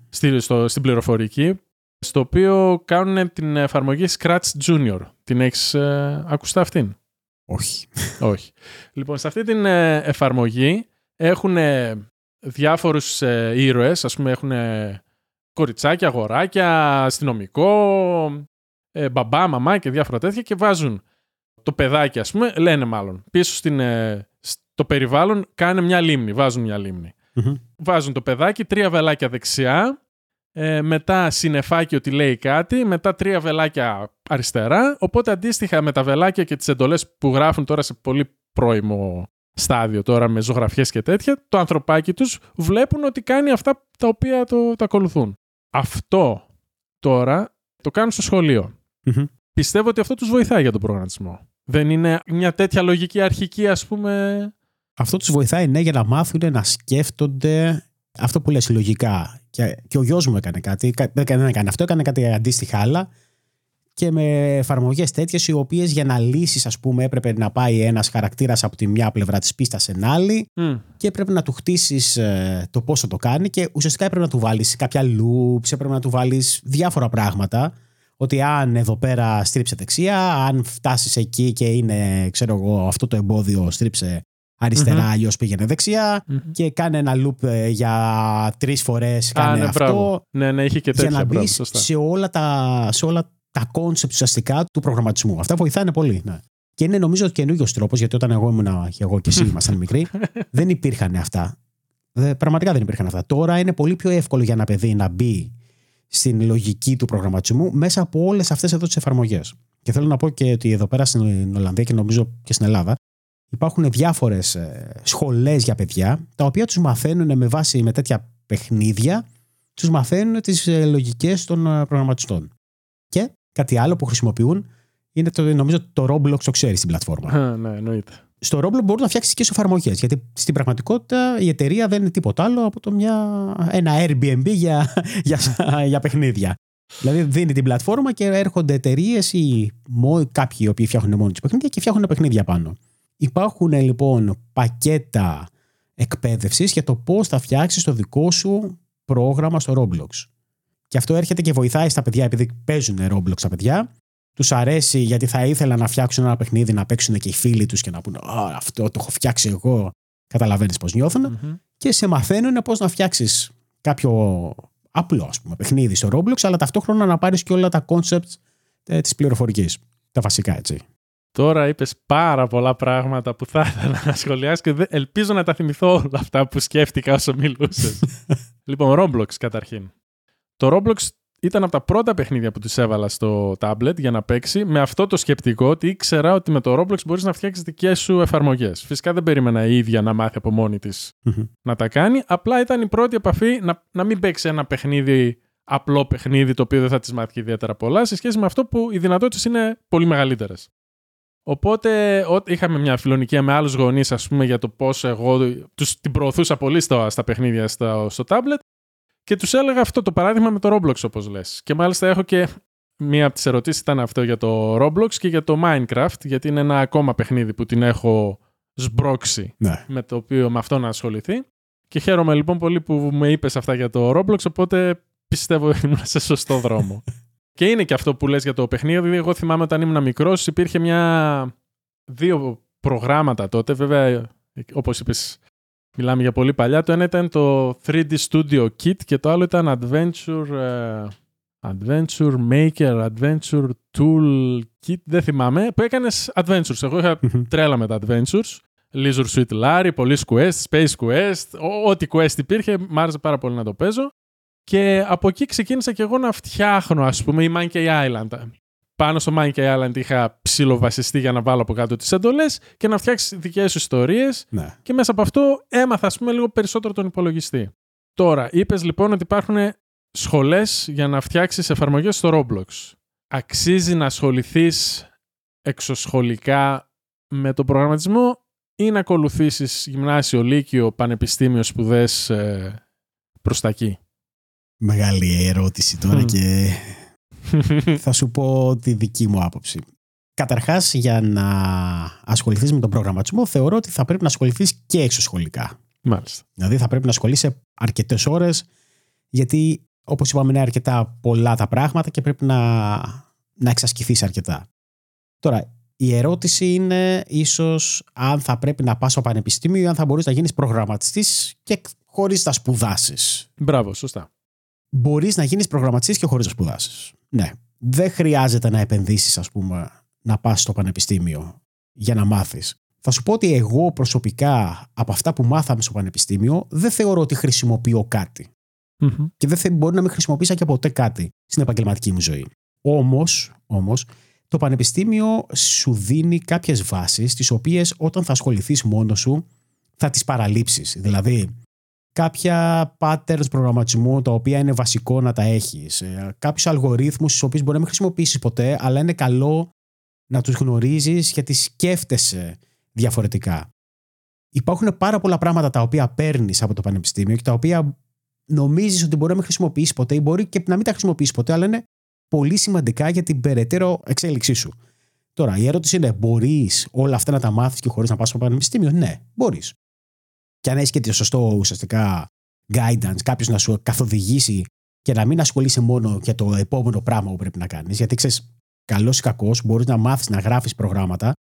στη, στο, στην πληροφορική, στο οποίο κάνουν την εφαρμογή Scratch Junior. Την έχεις ε, ακουστά αυτήν; Όχι. Όχι. Λοιπόν, σε αυτή την ε, εφαρμογή έχουν ε, διάφορους ε, ήρωες, ας πούμε έχουν κοριτσάκια, αγοράκια, αστυνομικό, ε, μπαμπά, μαμά και διάφορα τέτοια και βάζουν το παιδάκι, ας πούμε, λένε μάλλον, πίσω στην, ε, στο περιβάλλον κάνε μια λίμνη, βάζουν μια λίμνη. Βάζουν το παιδάκι, τρία βελάκια δεξιά, ε, μετά συνεφάκι ότι λέει κάτι, μετά τρία βελάκια αριστερά, οπότε αντίστοιχα με τα βελάκια και τις εντολές που γράφουν τώρα σε πολύ πρώιμο στάδιο τώρα με ζωγραφιές και τέτοια, το ανθρωπάκι τους βλέπουν ότι κάνει αυτά τα οποία το, το ακολουθούν. Αυτό τώρα το κάνουν στο σχολείο. Πιστεύω ότι αυτό τους βοηθάει για τον προγραμματισμό. Δεν είναι μια τέτοια λογική αρχική, ας πούμε... Αυτό τους βοηθάει, ναι, για να μάθουν να σκέφτονται αυτό που λες λογικά. Και, και ο γιος μου έκανε κάτι, δεν έκανε αυτό, έκανε κάτι αντίστοιχα άλλα και με εφαρμογές τέτοιες, οι οποίες για να λύσεις, ας πούμε, έπρεπε να πάει ένας χαρακτήρας από τη μια πλευρά της πίστας σε άλλη και έπρεπε να του χτίσεις ε, το πόσο το κάνει και ουσιαστικά έπρεπε να του βάλεις κάποια loops, έπρεπε να του βάλεις διάφορα πράγματα. Ότι αν εδώ πέρα στρίψε δεξιά, αν φτάσεις εκεί και είναι, ξέρω εγώ, αυτό το εμπόδιο στρίψε αριστερά, mm-hmm. αλλιώς πήγαινε και κάνε ένα loop ε, για τρεις φορές. Κάνε ναι, αυτό. Ναι, ναι, είχε και τέτοια Για να μπεις σε όλα τα, σε όλα τα κόνσεπτ ουσιαστικά του προγραμματισμού. Αυτά βοηθάνε πολύ. Ναι. Και είναι νομίζω καινούριος τρόπος, γιατί όταν εγώ ήμουν και εγώ και εσύ ήμασταν μικροί, δεν υπήρχαν αυτά. πραγματικά δεν υπήρχαν αυτά. Τώρα είναι πολύ πιο εύκολο για ένα παιδί να μπει στην λογική του προγραμματισμού μέσα από όλες αυτές εδώ τις εφαρμογές. Και θέλω να πω και ότι εδώ πέρα στην Ολλανδία και νομίζω και στην Ελλάδα υπάρχουν διάφορες σχολές για παιδιά τα οποία τους μαθαίνουν με βάση με τέτοια παιχνίδια, τους μαθαίνουν τις ε, λογικές των ε, προγραμματιστών. Και Κάτι άλλο που χρησιμοποιούν είναι το, νομίζω το Roblox το ξέρεις στην πλατφόρμα. ναι, εννοείται. Στο Roblox μπορείς να φτιάξεις και εφαρμογέ. Γιατί στην πραγματικότητα η εταιρεία δεν είναι τίποτα άλλο από το μια, ένα Airbnb για, για, για παιχνίδια. Δηλαδή δίνει την πλατφόρμα και έρχονται εταιρείες ή κάποιοι οι οποίοι φτιάχνουν μόνοι τους παιχνίδια και φτιάχνουν παιχνίδια πάνω. Υπάρχουν λοιπόν πακέτα εκπαίδευσης για το πώς θα φτιάξεις το δικό σου πρόγραμμα στο Roblox. Και αυτό έρχεται και βοηθάει στα παιδιά, επειδή παίζουν Roblox τα παιδιά. Τους αρέσει γιατί θα ήθελαν να φτιάξουν ένα παιχνίδι, να παίξουν και οι φίλοι τους και να πούνε Α, αυτό το έχω φτιάξει εγώ. Καταλαβαίνεις πώς νιώθουν. Mm-hmm. Και σε μαθαίνουν πώς να φτιάξεις κάποιο απλό ας πούμε, παιχνίδι στο Roblox, αλλά ταυτόχρονα να πάρεις και όλα τα concepts ε, της πληροφορικής. Τα βασικά έτσι. Τώρα είπες πάρα πολλά πράγματα που θα ήθελα να σχολιάσεις και ελπίζω να τα θυμηθώ όλα αυτά που σκέφτηκα όσο μιλούσες. λοιπόν, Roblox καταρχήν. Το Roblox ήταν από τα πρώτα παιχνίδια που τη έβαλα στο tablet για να παίξει με αυτό το σκεπτικό ότι ήξερα ότι με το Roblox μπορείς να φτιάξεις δικές σου εφαρμογές. Φυσικά δεν περίμενα η ίδια να μάθει από μόνη της να τα κάνει. Απλά ήταν η πρώτη επαφή να, να μην παίξει ένα παιχνίδι, απλό παιχνίδι, το οποίο δεν θα τη μάθει ιδιαίτερα πολλά, σε σχέση με αυτό που οι δυνατότητες είναι πολύ μεγαλύτερες. Οπότε είχαμε μια φιλονικία με άλλους γονείς, ας πούμε, για το πώς εγώ τους την προωθούσα πολύ στα, στα παιχνίδια στο, στο tablet και τους έλεγα αυτό το παράδειγμα με το Roblox, όπως λες. Και μάλιστα έχω και μία από τις ερωτήσεις ήταν αυτό για το Roblox και για το Minecraft, γιατί είναι ένα ακόμα παιχνίδι που την έχω σμπρώξει ναι. με το οποίο με αυτό να ασχοληθεί. Και χαίρομαι λοιπόν πολύ που με είπες αυτά για το Roblox, οπότε πιστεύω ότι ήμουν σε σωστό δρόμο. Και είναι και αυτό που λες για το παιχνίδι, δηλαδή εγώ θυμάμαι όταν ήμουν μικρός, υπήρχε μια... δύο προγράμματα τότε, βέβαια όπως είπες Μιλάμε για πολύ παλιά. Το ένα ήταν το 3D Studio Kit και το άλλο ήταν Adventure, uh, Adventure Maker, Adventure Tool Kit. Δεν θυμάμαι. Που έκανες Adventures. Εγώ είχα τρέλα με τα Adventures. Leisure Suite Larry, Police Quest, Space Quest, ό,τι quest υπήρχε, μ' άρεσε πάρα πολύ να το παίζω. Και από εκεί ξεκίνησα και εγώ να φτιάχνω, ας πούμε, η Monkey Island πάνω στο Monkey Island είχα ψιλοβασιστεί για να βάλω από κάτω τις εντολές και να φτιάξει δικές σου ιστορίες. Ναι. Και μέσα από αυτό έμαθα, ας πούμε, λίγο περισσότερο τον υπολογιστή. Τώρα, είπες λοιπόν ότι υπάρχουν σχολές για να φτιάξεις εφαρμογές στο Roblox. Αξίζει να ασχοληθείς εξωσχολικά με τον προγραμματισμό ή να ακολουθήσεις γυμνάσιο, λύκειο, πανεπιστήμιο σπουδές ε, προς τα εκεί; Μεγάλη ερώτηση τώρα και θα σου πω τη δική μου άποψη. Καταρχάς, για να ασχοληθείς με τον προγραμματισμό, θεωρώ ότι θα πρέπει να ασχοληθείς και εξωσχολικά. Μάλιστα. Δηλαδή, θα πρέπει να ασχολείσαι αρκετές ώρες, γιατί Όπως είπαμε είναι αρκετά πολλά τα πράγματα και πρέπει να, να εξασκηθείς αρκετά. Τώρα, η ερώτηση είναι ίσως αν θα πρέπει να πας στο πανεπιστήμιο ή αν θα μπορείς να γίνεις προγραμματιστής και χωρίς να σπουδάσεις. Μπράβο, σωστά. Μπορείς να γίνεις προγραμματιστής και χωρίς να σπουδάσεις. Ναι. Δεν χρειάζεται να επενδύσεις, ας πούμε, να πας στο πανεπιστήμιο για να μάθεις. Θα σου πω ότι εγώ προσωπικά από αυτά που μάθαμε στο πανεπιστήμιο δεν θεωρώ ότι χρησιμοποιώ κάτι. Μμμ. Και δεν θε- μπορεί να μην χρησιμοποιήσα και ποτέ κάτι στην επαγγελματική μου ζωή. Όμως, όμως, το πανεπιστήμιο σου δίνει κάποιες βάσεις τις οποίες όταν θα ασχοληθείς μόνος σου θα τις παραλείψεις. Δηλαδή, κάποια patterns προγραμματισμού τα οποία είναι βασικό να τα έχεις. Ε, Κάποιους αλγορίθμους τους οποίους μπορεί να μην χρησιμοποιήσεις ποτέ αλλά είναι καλό να τους γνωρίζεις γιατί σκέφτεσαι διαφορετικά. Υπάρχουν πάρα πολλά πράγματα τα οποία παίρνεις από το πανεπιστήμιο και τα οποία νομίζεις ότι μπορεί να μην χρησιμοποιήσεις ποτέ ή μπορεί και να μην τα χρησιμοποιήσεις ποτέ αλλά είναι πολύ σημαντικά για την περαιτέρω εξέλιξή σου. Τώρα, η ερώτηση είναι: Μπορείς όλα αυτά να τα μάθεις και χωρίς να πας στο πανεπιστήμιο; Ναι, μπορείς. Και αν έχεις και το σωστό ουσιαστικά guidance, κάποιος να σου καθοδηγήσει και να μην ασχολείσαι μόνο για το επόμενο πράγμα που πρέπει να κάνεις. Γιατί ξέρεις, καλός ή κακός, μπορείς να μάθεις να γράφεις προγράμματα,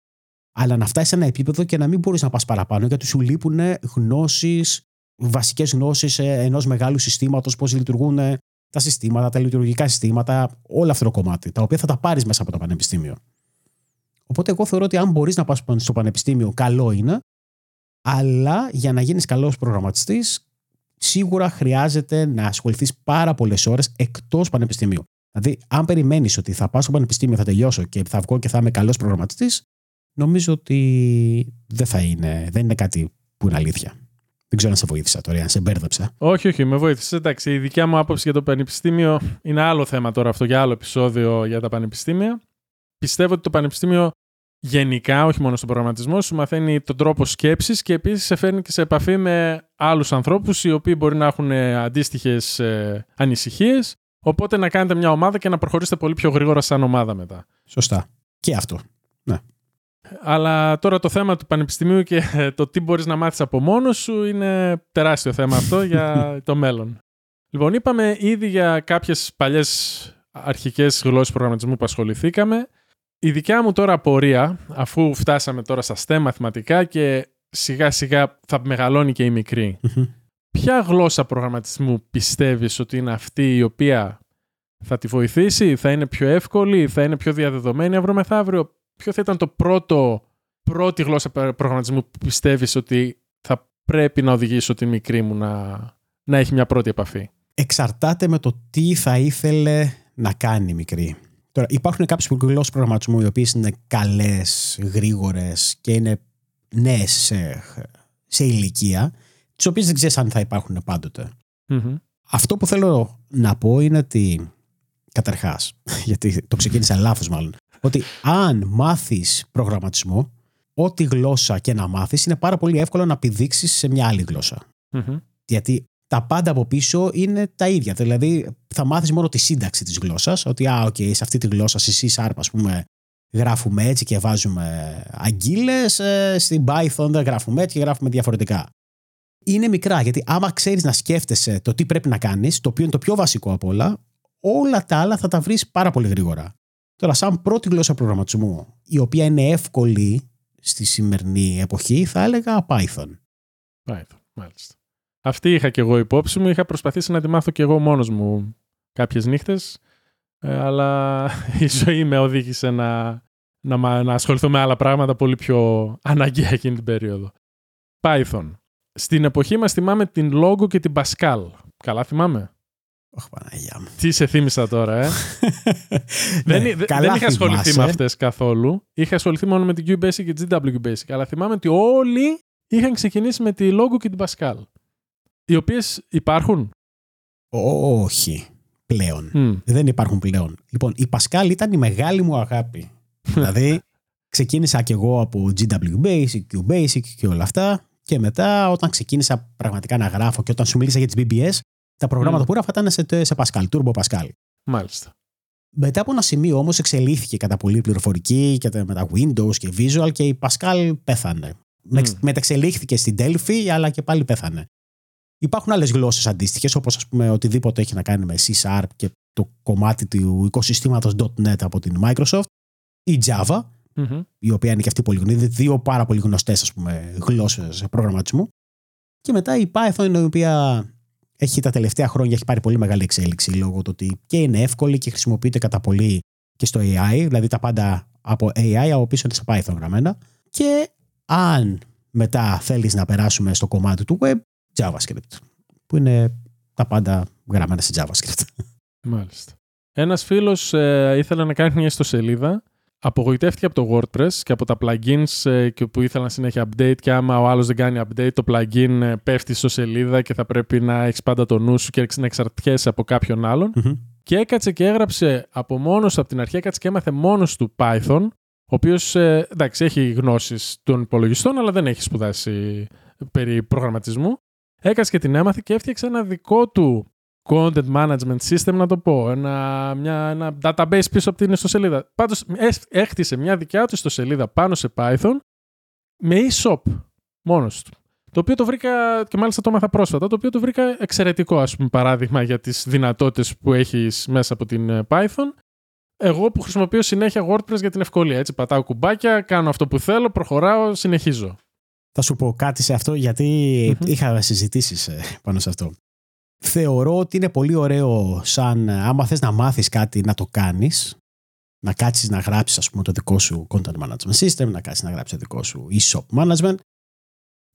αλλά να φτάσεις σε ένα επίπεδο και να μην μπορείς να πας παραπάνω γιατί σου λείπουν γνώσεις, βασικές γνώσεις ενός μεγάλου συστήματος, πώς λειτουργούν ε, τα συστήματα, τα λειτουργικά συστήματα, όλο αυτό το κομμάτι, τα οποία θα τα πάρεις μέσα από το πανεπιστήμιο. Οπότε, εγώ θεωρώ ότι αν μπορείς να πας στο πανεπιστήμιο, καλό είναι, αλλά για να γίνεις καλός προγραμματιστής, σίγουρα χρειάζεται να ασχοληθείς πάρα πολλές ώρες εκτός πανεπιστημίου. Δηλαδή, αν περιμένεις ότι θα πάω στο πανεπιστήμιο, θα τελειώσω και θα βγω και θα είμαι καλός προγραμματιστής, νομίζω ότι δεν θα είναι, δεν είναι κάτι που είναι αλήθεια. Δεν ξέρω αν σε βοήθησα τώρα, αν σε μπέρδεψα. Όχι, όχι, με βοήθησε. Εντάξει, η δικιά μου άποψη για το πανεπιστήμιο είναι άλλο θέμα τώρα αυτό για άλλο επεισόδιο για τα πανεπιστήμια. Πιστεύω ότι το πανεπιστήμιο γενικά, όχι μόνο στον προγραμματισμό, σου μαθαίνει τον τρόπο σκέψης και επίσης σε φέρνει και σε επαφή με άλλους ανθρώπους οι οποίοι μπορεί να έχουν αντίστοιχες ανησυχίες. Οπότε να κάνετε μια ομάδα και να προχωρήσετε πολύ πιο γρήγορα σαν ομάδα μετά. Σωστά. Και αυτό. Ναι. Αλλά τώρα το θέμα του πανεπιστημίου και το τι μπορείς να μάθεις από μόνος σου είναι τεράστιο θέμα αυτό για το μέλλον. Λοιπόν, είπαμε ήδη για κάποιες παλιές αρχικές γλώσσες προγραμματισμού που ασχοληθήκαμε. Η δικιά μου τώρα απορία, αφού φτάσαμε τώρα στα STEM μαθηματικά και σιγά σιγά θα μεγαλώνει και η μικρή, ποια γλώσσα προγραμματισμού πιστεύεις ότι είναι αυτή η οποία θα τη βοηθήσει, θα είναι πιο εύκολη, θα είναι πιο διαδεδομένη αύριο μεθαύριο, ποιο θα ήταν το πρώτο, πρώτη γλώσσα προγραμματισμού που πιστεύεις ότι θα πρέπει να οδηγήσω τη μικρή μου να, να έχει μια πρώτη επαφή; Εξαρτάται με το τι θα ήθελε να κάνει η μικρή. Τώρα, υπάρχουν κάποιες γλώσσες προγραμματισμού οι οποίες είναι καλές, γρήγορες και είναι νέες σε, σε ηλικία, τις οποίες δεν ξέρεις αν θα υπάρχουν πάντοτε. Mm-hmm. Αυτό που θέλω να πω είναι ότι. Καταρχάς, γιατί το ξεκίνησα λάθος μάλλον. Ότι αν μάθεις προγραμματισμό, ό,τι γλώσσα και να μάθεις, είναι πάρα πολύ εύκολο να πηδήξεις σε μια άλλη γλώσσα. Mm-hmm. Γιατί τα πάντα από πίσω είναι τα ίδια. Δηλαδή, θα μάθεις μόνο τη σύνταξη της γλώσσας. Ότι, α, okay, σε αυτή τη γλώσσα, σε C-Sharp, ας πούμε, γράφουμε έτσι και βάζουμε αγγείλε. Στην Python δεν γράφουμε έτσι και γράφουμε διαφορετικά. Είναι μικρά, γιατί άμα ξέρεις να σκέφτεσαι το τι πρέπει να κάνεις, το οποίο είναι το πιο βασικό απ' όλα, όλα τα άλλα θα τα βρεις πάρα πολύ γρήγορα. Τώρα, σαν πρώτη γλώσσα προγραμματισμού, η οποία είναι εύκολη στη σημερινή εποχή, θα έλεγα Python. Python, μάλιστα. Αυτή είχα και εγώ υπόψη μου. Είχα προσπαθήσει να τη μάθω και εγώ μόνος μου κάποιες νύχτες. Ε, αλλά η ζωή με οδήγησε να, να, να ασχοληθώ με άλλα πράγματα πολύ πιο αναγκαία εκείνη την περίοδο. Python. Στην εποχή μας θυμάμαι την Logo και την Pascal. Καλά θυμάμαι; Όχι, Παναγία μου. Τι σε θύμισα τώρα, ε; δεν, Ναι, δεν, καλά δεν είχα ασχοληθεί θυμάσαι. με αυτές καθόλου. Είχα ασχοληθεί μόνο με την QBasic και την GW Basic. Αλλά θυμάμαι ότι όλοι είχαν ξεκινήσει με τη Logo και την Pascal. Οι οποίες υπάρχουν; Όχι. Πλέον. Μμ. Δεν υπάρχουν πλέον. Λοιπόν, η Pascal ήταν η μεγάλη μου αγάπη. δηλαδή, ξεκίνησα κι εγώ από GW Basic, Q Basic και όλα αυτά. Και μετά, όταν ξεκίνησα πραγματικά να γράφω και όταν σου μίλησα για τις BBS, τα προγράμματα Μμ. που έγραφα ήταν σε, σε Pascal, Turbo Pascal. Μάλιστα. Μετά από ένα σημείο όμως εξελίχθηκε κατά πολύ η πληροφορική και τα- με τα Windows και Visual και η Pascal πέθανε. Μμ. Mm. Μεταξελίχθηκε στην Delphi αλλά και πάλι πέθανε. Υπάρχουν άλλες γλώσσες αντίστοιχες, όπως ας πούμε οτιδήποτε έχει να κάνει με C Sharp και το κομμάτι του οικοσυστήματος .NET από την Microsoft ή Java, Μμμ. η οποία είναι και αυτή πολύ γνωστή, δύο πάρα πολύ γνωστές γλώσσες προγραμματισμού. Και μετά η Python, η οποία έχει τα τελευταία χρόνια έχει πάρει πολύ μεγάλη εξέλιξη λόγω του ότι και είναι εύκολη και χρησιμοποιείται κατά πολύ και στο AI, δηλαδή τα πάντα από AI από πίσω είναι σε Python γραμμένα. Και αν μετά θέλεις να περάσουμε στο κομμάτι του web, JavaScript, που είναι τα πάντα γραμμένα σε JavaScript. Μάλιστα. Ένας φίλος ε, ήθελε να κάνει μια ιστοσελίδα. Απογοητεύτηκε από το WordPress και από τα plugins ε, και που ήθελαν συνέχεια update. Και άμα ο άλλος δεν κάνει update, το plugin ε, πέφτει στο σελίδα και θα πρέπει να έχεις πάντα το νου σου και να εξαρτιέσαι από κάποιον άλλον. Μμμ. Και έκατσε και έγραψε από μόνος του από την αρχή, έκατσε και έμαθε μόνος του Python, ο οποίος εντάξει έχει γνώσεις των υπολογιστών, αλλά δεν έχει σπουδάσει περί προγραμματισμού. Έκατσε και την έμαθε και έφτιαξε ένα δικό του content management system, να το πω. Ένα, μια, ένα database πίσω από την ιστοσελίδα. Πάντως έχτισε μια δικιά του ιστοσελίδα πάνω σε Python με e-shop μόνος του. Το οποίο το βρήκα, και μάλιστα το έμαθα πρόσφατα, το οποίο το βρήκα εξαιρετικό, ας πούμε, παράδειγμα για τις δυνατότητες που έχεις μέσα από την ε, Python. Εγώ που χρησιμοποιώ συνέχεια WordPress για την ευκολία, έτσι, πατάω κουμπάκια, κάνω αυτό που θέλω, προχωράω, συνεχίζω. Θα σου πω κάτι σε αυτό γιατί Μμμ. είχα συζητήσεις ε, πάνω σε αυτό. Θεωρώ ότι είναι πολύ ωραίο σαν ε, άμα θες να μάθεις κάτι να το κάνεις, να κάτσεις να γράψεις ας πούμε το δικό σου content management system, να κάτσεις να γράψεις το δικό σου e-shop management,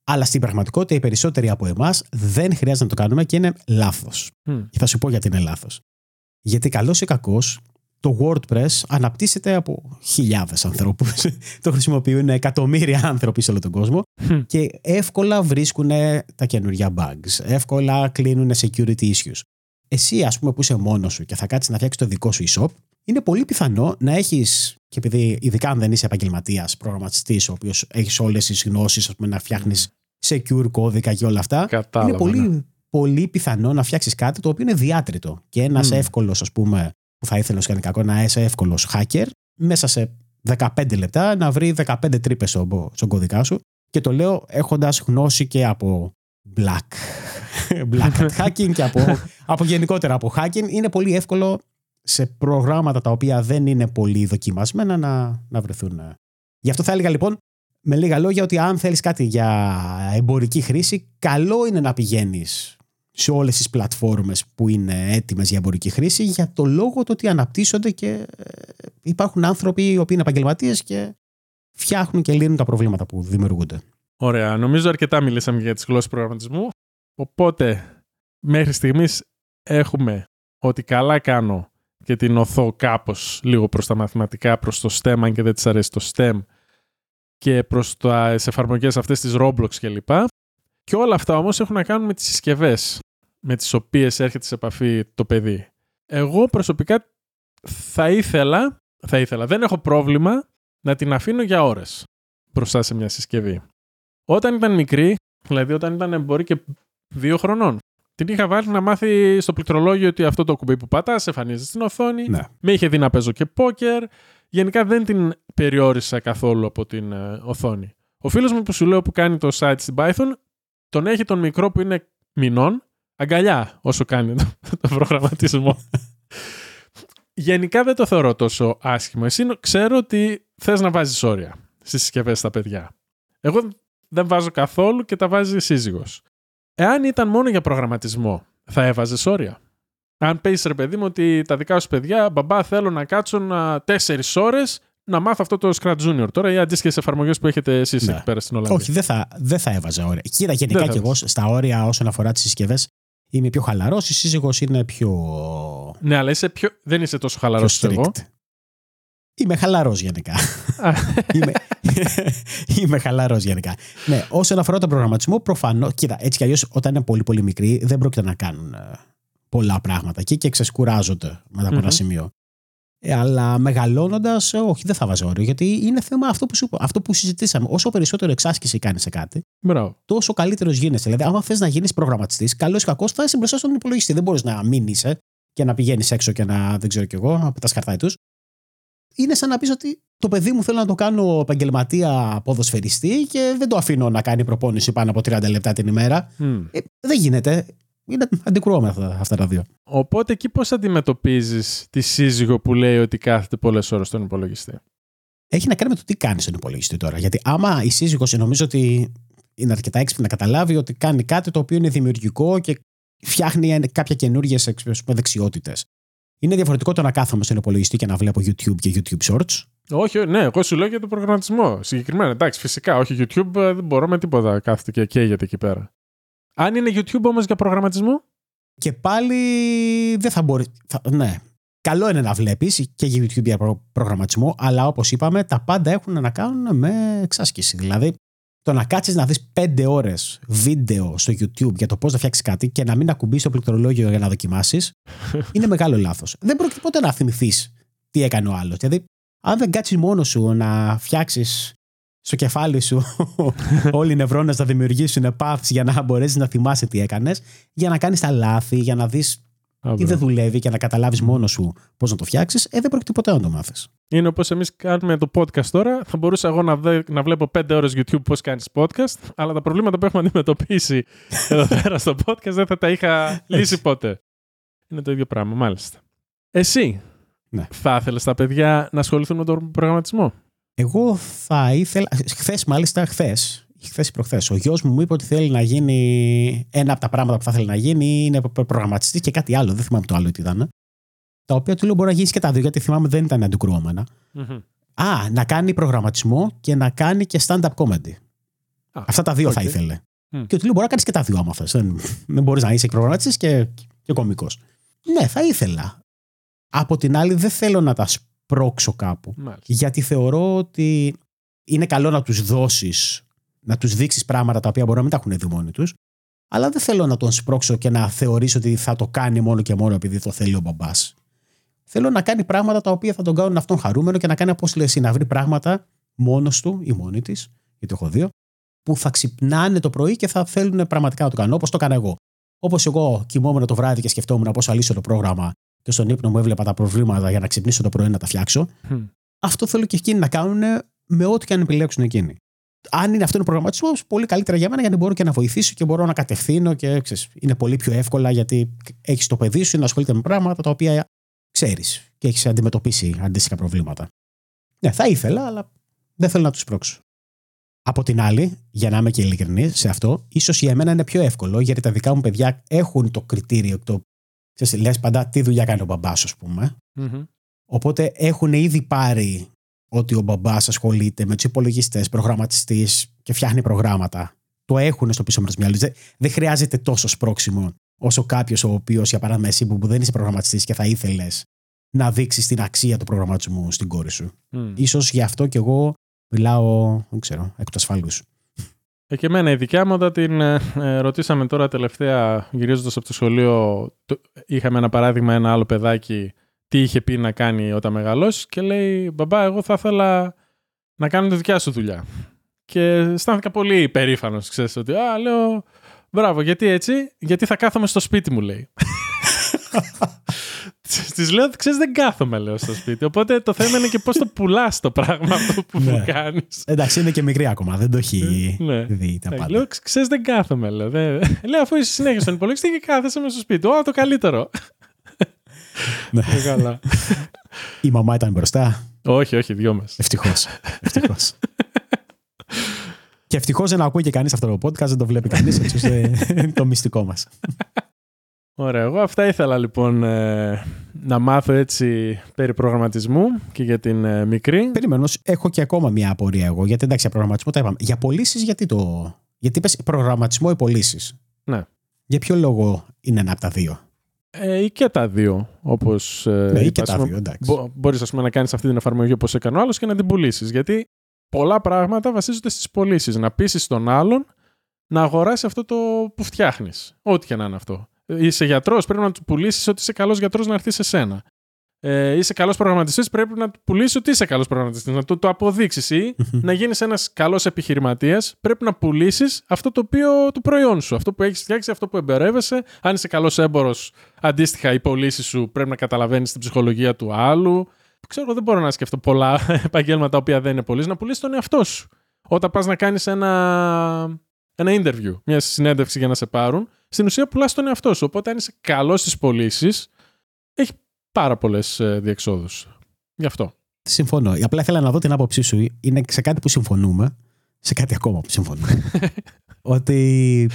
αλλά στην πραγματικότητα οι περισσότεροι από εμάς δεν χρειάζεται να το κάνουμε και είναι λάθος. Μμ. Και θα σου πω γιατί είναι λάθος. Γιατί καλός ή κακός το WordPress αναπτύσσεται από χιλιάδες ανθρώπους. το χρησιμοποιούν εκατομμύρια άνθρωποι σε όλο τον κόσμο Μμ. και εύκολα βρίσκουν τα καινούργια bugs. Εύκολα κλείνουν security issues. Εσύ, ας πούμε, που είσαι μόνος σου και θα κάτσεις να φτιάξεις το δικό σου e-shop, είναι πολύ πιθανό να έχεις, και επειδή ειδικά αν δεν είσαι επαγγελματίας, προγραμματιστής, ο οποίος έχεις όλες τις γνώσεις, ας πούμε, να φτιάχνεις secure κώδικα και όλα αυτά, Κατάλαβα. είναι πολύ, ναι. πολύ πιθανό να φτιάξεις κάτι το οποίο είναι διάτριτο. Και ένα Μμ. εύκολος, ας πούμε, που θα ήθελε να σου κάνει κακό, να είσαι εύκολος hacker, μέσα σε 15 λεπτά να βρει 15 τρύπες στον, στον κωδικά σου. Και το λέω έχοντας γνώση και από black, black hat hacking και από, από γενικότερα από hacking. Είναι πολύ εύκολο σε προγράμματα τα οποία δεν είναι πολύ δοκιμασμένα να, να βρεθούν. Γι' αυτό θα έλεγα λοιπόν με λίγα λόγια ότι αν θέλεις κάτι για εμπορική χρήση, καλό είναι να πηγαίνεις σε όλες τις πλατφόρμες που είναι έτοιμες για εμπορική χρήση για το λόγο του ότι αναπτύσσονται και ε, υπάρχουν άνθρωποι οι οποίοι είναι επαγγελματίες και φτιάχνουν και λύνουν τα προβλήματα που δημιουργούνται. Ωραία. Νομίζω αρκετά μιλήσαμε για τις γλώσσες προγραμματισμού. Οπότε, μέχρι στιγμής έχουμε ότι καλά κάνω και την οθώ κάπως λίγο προς τα μαθηματικά, προς το STEM, αν και δεν της αρέσει το STEM, και προς τις εφαρμογές αυτές της Roblox κλπ. Και όλα αυτά όμως έχουν να κάνουν με τις συσκευές με τις οποίες έρχεται σε επαφή το παιδί. Εγώ προσωπικά θα ήθελα, θα ήθελα, δεν έχω πρόβλημα να την αφήνω για ώρες μπροστά σε μια συσκευή. Όταν ήταν μικρή, δηλαδή όταν ήταν μπορεί και δύο χρονών, την είχα βάλει να μάθει στο πληκτρολόγιο ότι αυτό το κουμπί που πατάς εμφανίζεται στην οθόνη. Ναι. Με είχε δει να παίζω και πόκερ. Γενικά δεν την περιόρισα καθόλου από την ε, οθόνη. Ο φίλος μου που σου λέω που κάνει το site στην Python, τον έχει τον μικρό που είναι μηνών, αγκαλιά όσο κάνει το, το προγραμματισμό. Γενικά δεν το θεωρώ τόσο άσχημο. Εσύ ξέρω ότι θες να βάζεις όρια στις συσκευές στα παιδιά. Εγώ δεν βάζω καθόλου και τα βάζει σύζυγος. Εάν ήταν μόνο για προγραμματισμό, θα έβαζες όρια; Αν πεις ρε παιδί μου ότι τα δικά σου παιδιά, μπαμπά, θέλω να κάτσουν τέσσερις ώρες να μάθω αυτό το Scratch Junior τώρα ή αντίστοιχες εφαρμογές που έχετε εσείς Ναι. εκεί πέρα στην Ολλανδία; Όχι, δεν θα, δεν θα έβαζα όρια. Κοίτα, γενικά Δεν θα και εγώ στα όρια όσον αφορά τις συσκευές είμαι πιο χαλαρός. Η σύζυγος είναι πιο. Ναι, αλλά είσαι πιο... δεν είσαι τόσο χαλαρός πιο όσο εγώ. strict. Είμαι χαλαρός γενικά. Α, είμαι είμαι χαλαρός γενικά. Ναι, όσον αφορά τον προγραμματισμό, προφανώ. Κοίτα, έτσι κι αλλιώς όταν είναι πολύ πολύ μικροί δεν πρόκειται να κάνουν ε, πολλά πράγματα εκεί και ξεσκουράζονται μετά από ένα Μμμ. σημείο. Ε, αλλά μεγαλώνοντας, όχι, δεν θα βάζω όριο. Γιατί είναι θέμα αυτό που, σου, είπα, αυτό που συζητήσαμε. Όσο περισσότερο εξάσκηση κάνει σε κάτι, Μπράβο. τόσο καλύτερος γίνεσαι. Δηλαδή, άμα θες να γίνεις προγραμματιστής, καλός ή κακός, θα είσαι μπροστά στον υπολογιστή. Δεν μπορείς να μην είσαι και να πηγαίνεις έξω και να δεν ξέρω κι εγώ, να πετάς χαρτάει του. είναι σαν να πεις ότι το παιδί μου θέλω να το κάνω επαγγελματία ποδοσφαιριστή και δεν το αφήνω να κάνει προπόνηση πάνω από 30 λεπτά την ημέρα. Μμ. Ε, δεν γίνεται. Είναι αντικρουόμενα αυτά τα δύο. Οπότε εκεί πώς αντιμετωπίζεις τη σύζυγο που λέει ότι κάθεται πολλές ώρες στον υπολογιστή; Έχει να κάνει με το τι κάνει στον υπολογιστή τώρα. Γιατί άμα η σύζυγος νομίζω ότι είναι αρκετά έξυπνη να καταλάβει ότι κάνει κάτι το οποίο είναι δημιουργικό και φτιάχνει κάποια καινούργιες δεξιότητες. Είναι διαφορετικό το να κάθομαι στον υπολογιστή και να βλέπω YouTube και YouTube Shorts. Όχι, ναι, εγώ σου λέω για τον προγραμματισμό. Συγκεκριμένα, εντάξει, φυσικά, όχι YouTube, ε, δεν μπορώ με τίποτα κάθεται και καίγεται εκεί πέρα. Αν είναι YouTube όμως για προγραμματισμό; Και πάλι δεν θα μπορεί. Θα, ναι. Καλό είναι να βλέπεις και για YouTube για προ- προγραμματισμό, αλλά όπως είπαμε, τα πάντα έχουν να κάνουν με εξάσκηση. Δηλαδή, το να κάτσεις να δεις 5 ώρες βίντεο στο YouTube για το πώς να φτιάξεις κάτι και να μην ακουμπήσει το πληκτρολόγιο για να δοκιμάσεις, είναι μεγάλο λάθος. Δεν πρόκειται ποτέ να θυμηθείς τι έκανε ο άλλος. Δηλαδή, αν δεν κάτσεις μόνος σου να φτιάξεις στο κεφάλι σου όλοι οι νευρώνες να δημιουργήσουν paths για να μπορέσεις να θυμάσαι τι έκανες, για να κάνεις τα λάθη, για να δεις τι δεν δουλεύει και να καταλάβεις μόνος σου πώς να το φτιάξεις, ε, δεν πρόκειται ποτέ να το μάθεις. Είναι όπως εμείς κάνουμε το podcast τώρα. Θα μπορούσα εγώ να, δε, να βλέπω 5 ώρες YouTube πώς κάνεις podcast, αλλά τα προβλήματα που έχουμε αντιμετωπίσει εδώ πέρα στο podcast δεν θα τα είχα λύσει ποτέ. Είναι το ίδιο πράγμα, μάλιστα. Εσύ, Ναι. θα ήθελες τα παιδιά να ασχοληθούν με τον προγραμματισμό; Εγώ θα ήθελα. Χθες, μάλιστα, χθες, χθες ή προχθές, ο γιος μου μου είπε ότι θέλει να γίνει. Ένα από τα πράγματα που θα θέλει να γίνει είναι προγραμματιστής και κάτι άλλο. Δεν θυμάμαι το άλλο τι ήταν. Τα οποία του λέω μπορεί να γίνει και τα δύο, γιατί θυμάμαι δεν ήταν αντικρουόμενα. Α, να κάνει προγραμματισμό και να κάνει και stand-up comedy. Α, Αυτά τα δύο οκ. θα ήθελε. Μμ. Και του λέω: Μπορεί να κάνεις και τα δύο άμα θες. Δεν, δεν μπορείς να είσαι και προγραμματιστής και, και κωμικός. Ναι, θα ήθελα. Από την άλλη, δεν θέλω να τα σπρώξω κάπου. Μάλιστα. Γιατί θεωρώ ότι είναι καλό να τους δώσεις, να τους δείξεις πράγματα τα οποία μπορεί να μην τα έχουν δει μόνοι τους, αλλά δεν θέλω να τον σπρώξω και να θεωρήσω ότι θα το κάνει μόνο και μόνο επειδή το θέλει ο μπαμπάς. Θέλω να κάνει πράγματα τα οποία θα τον κάνουν αυτόν χαρούμενο και να κάνει όπως λες εσύ, να βρει πράγματα μόνος του ή μόνη της, γιατί έχω δύο, που θα ξυπνάνε το πρωί και θα θέλουν πραγματικά να το κάνουν, όπως το έκανα εγώ. Όπως εγώ κοιμόμουν το βράδυ και σκεφτόμουν πώς θα λύσω το πρόγραμμα και στον ύπνο μου έβλεπα τα προβλήματα για να ξυπνήσω το πρωί να τα φτιάξω Μμ. αυτό θέλω και εκείνοι να κάνουν με ό,τι και αν επιλέξουν εκείνοι. Αν είναι αυτό είναι προγραμματισμό, πολύ καλύτερα για μένα γιατί μπορώ και να βοηθήσω και μπορώ να κατευθύνω και ξέρεις, είναι πολύ πιο εύκολα γιατί έχεις το παιδί σου να ασχολείται με πράγματα τα οποία ξέρεις και έχεις αντιμετωπίσει αντίστοιχα προβλήματα. Ναι, θα ήθελα, αλλά δεν θέλω να τους πρόξω. Από την άλλη, για να είμαι και ειλικρινής σε αυτό, ίσως για εμένα είναι πιο εύκολο γιατί τα δικά μου παιδιά έχουν το κριτήριο. Το, ξέρεις, λες πάντα τι δουλειά κάνει ο μπαμπάς, ας πούμε. Μμμ. Οπότε έχουν ήδη πάρει ότι ο μπαμπάς ασχολείται με τους υπολογιστές, προγραμματιστής και φτιάχνει προγράμματα. Το έχουν στο πίσω μέρος μυαλού. Δεν, δεν χρειάζεται τόσο σπρώξιμο όσο κάποιος ο οποίος, για παράδειγμα, εσύ που δεν είσαι προγραμματιστής και θα ήθελες να δείξεις την αξία του προγραμματισμού στην κόρη σου. Μμ. Σω γι' αυτό κι εγώ μιλάω, δεν ξέρω, εκ του ασφαλού. Ε, και εμένα η δικιά μου όταν την ε, ε, ρωτήσαμε τώρα τελευταία γυρίζοντας από το σχολείο το- είχαμε ένα παράδειγμα ένα άλλο παιδάκι τι είχε πει να κάνει όταν μεγαλώσει και λέει μπαμπά εγώ θα ήθελα να κάνω τη δικιά σου δουλειά και αισθάνθηκα πολύ περήφανος ξέρεις ότι α λέω μπράβο γιατί έτσι γιατί θα κάθομαι στο σπίτι μου λέει Της λέω, ξέρεις, δεν κάθομαι, λέω στο σπίτι. Οπότε το θέμα είναι και πώς το πουλάς το πράγμα αυτό που Ναι. μου κάνεις. Εντάξει, είναι και μικρή ακόμα, δεν το έχει Ναι. δει τα πάντα. Λέω, ξέρεις, δεν κάθομαι. Λέω, δεν... λέω αφού είσαι συνέχεια στον υπολογιστή και κάθεσαι μέσα στο σπίτι. Ω, το καλύτερο. Ναι. Ε, καλά. Η μαμά ήταν μπροστά. όχι, όχι, δυο μας. Ευτυχώς. Ευτυχώς. και ευτυχώς δεν ακούει και κανείς αυτό το podcast, δεν το βλέπει κανείς. Έτσι ώστε είναι το μυστικό μας. Ωραία, εγώ αυτά ήθελα λοιπόν ε, να μάθω έτσι περί προγραμματισμού και για την ε, μικρή. Περίμενω, έχω και ακόμα μια απορία εγώ. Γιατί εντάξει, για προγραμματισμό τα είπαμε. Για πωλήσεις, γιατί το. Γιατί είπες προγραμματισμό ή πωλήσεις; Ναι. Για ποιο λόγο είναι ένα από τα δύο; Ε, ή και τα δύο, όπως ε, ναι, ή είπα, και ας τα πούμε, δύο, εντάξει. Μπο- μπορείς ας πούμε, να κάνεις αυτή την εφαρμογή όπως έκανε ο άλλος και να την πουλήσεις. Γιατί πολλά πράγματα βασίζονται στις πωλήσεις. Να πείσει τον άλλον να αγοράσει αυτό το που φτιάχνεις. Ό,τι και να είναι αυτό. Ε, Είσαι γιατρός, πρέπει να του πουλήσεις ότι είσαι καλός γιατρός να έρθει σε σένα. Ε, είσαι καλός προγραμματιστής, πρέπει να του πουλήσεις ότι είσαι καλός προγραμματιστής. Να το, το αποδείξεις ή να γίνεις ένας καλός επιχειρηματίας, πρέπει να πουλήσεις αυτό το οποίο το προϊόν σου. Αυτό που έχεις φτιάξει, αυτό που εμπερεύεσαι. Αν είσαι καλός έμπορος, αντίστοιχα οι πωλήσεις σου πρέπει να καταλαβαίνεις την ψυχολογία του άλλου. ξέρω, δεν μπορώ να σκεφτώ πολλά επαγγέλματα τα οποία δεν είναι πωλήσεις, να πουλήσεις τον εαυτό σου. Όταν πας να κάνεις ένα, ένα interview, μια συνέντευξη για να σε πάρουν, στην ουσία πουλάς τον εαυτό σου. Οπότε, αν είσαι καλός στις πωλήσεις, έχει πάρα πολλές ε, διεξόδους. Γι' αυτό. Συμφωνώ. Απλά ήθελα να δω την άποψή σου. Είναι σε κάτι που συμφωνούμε, σε κάτι ακόμα που συμφωνούμε. ότι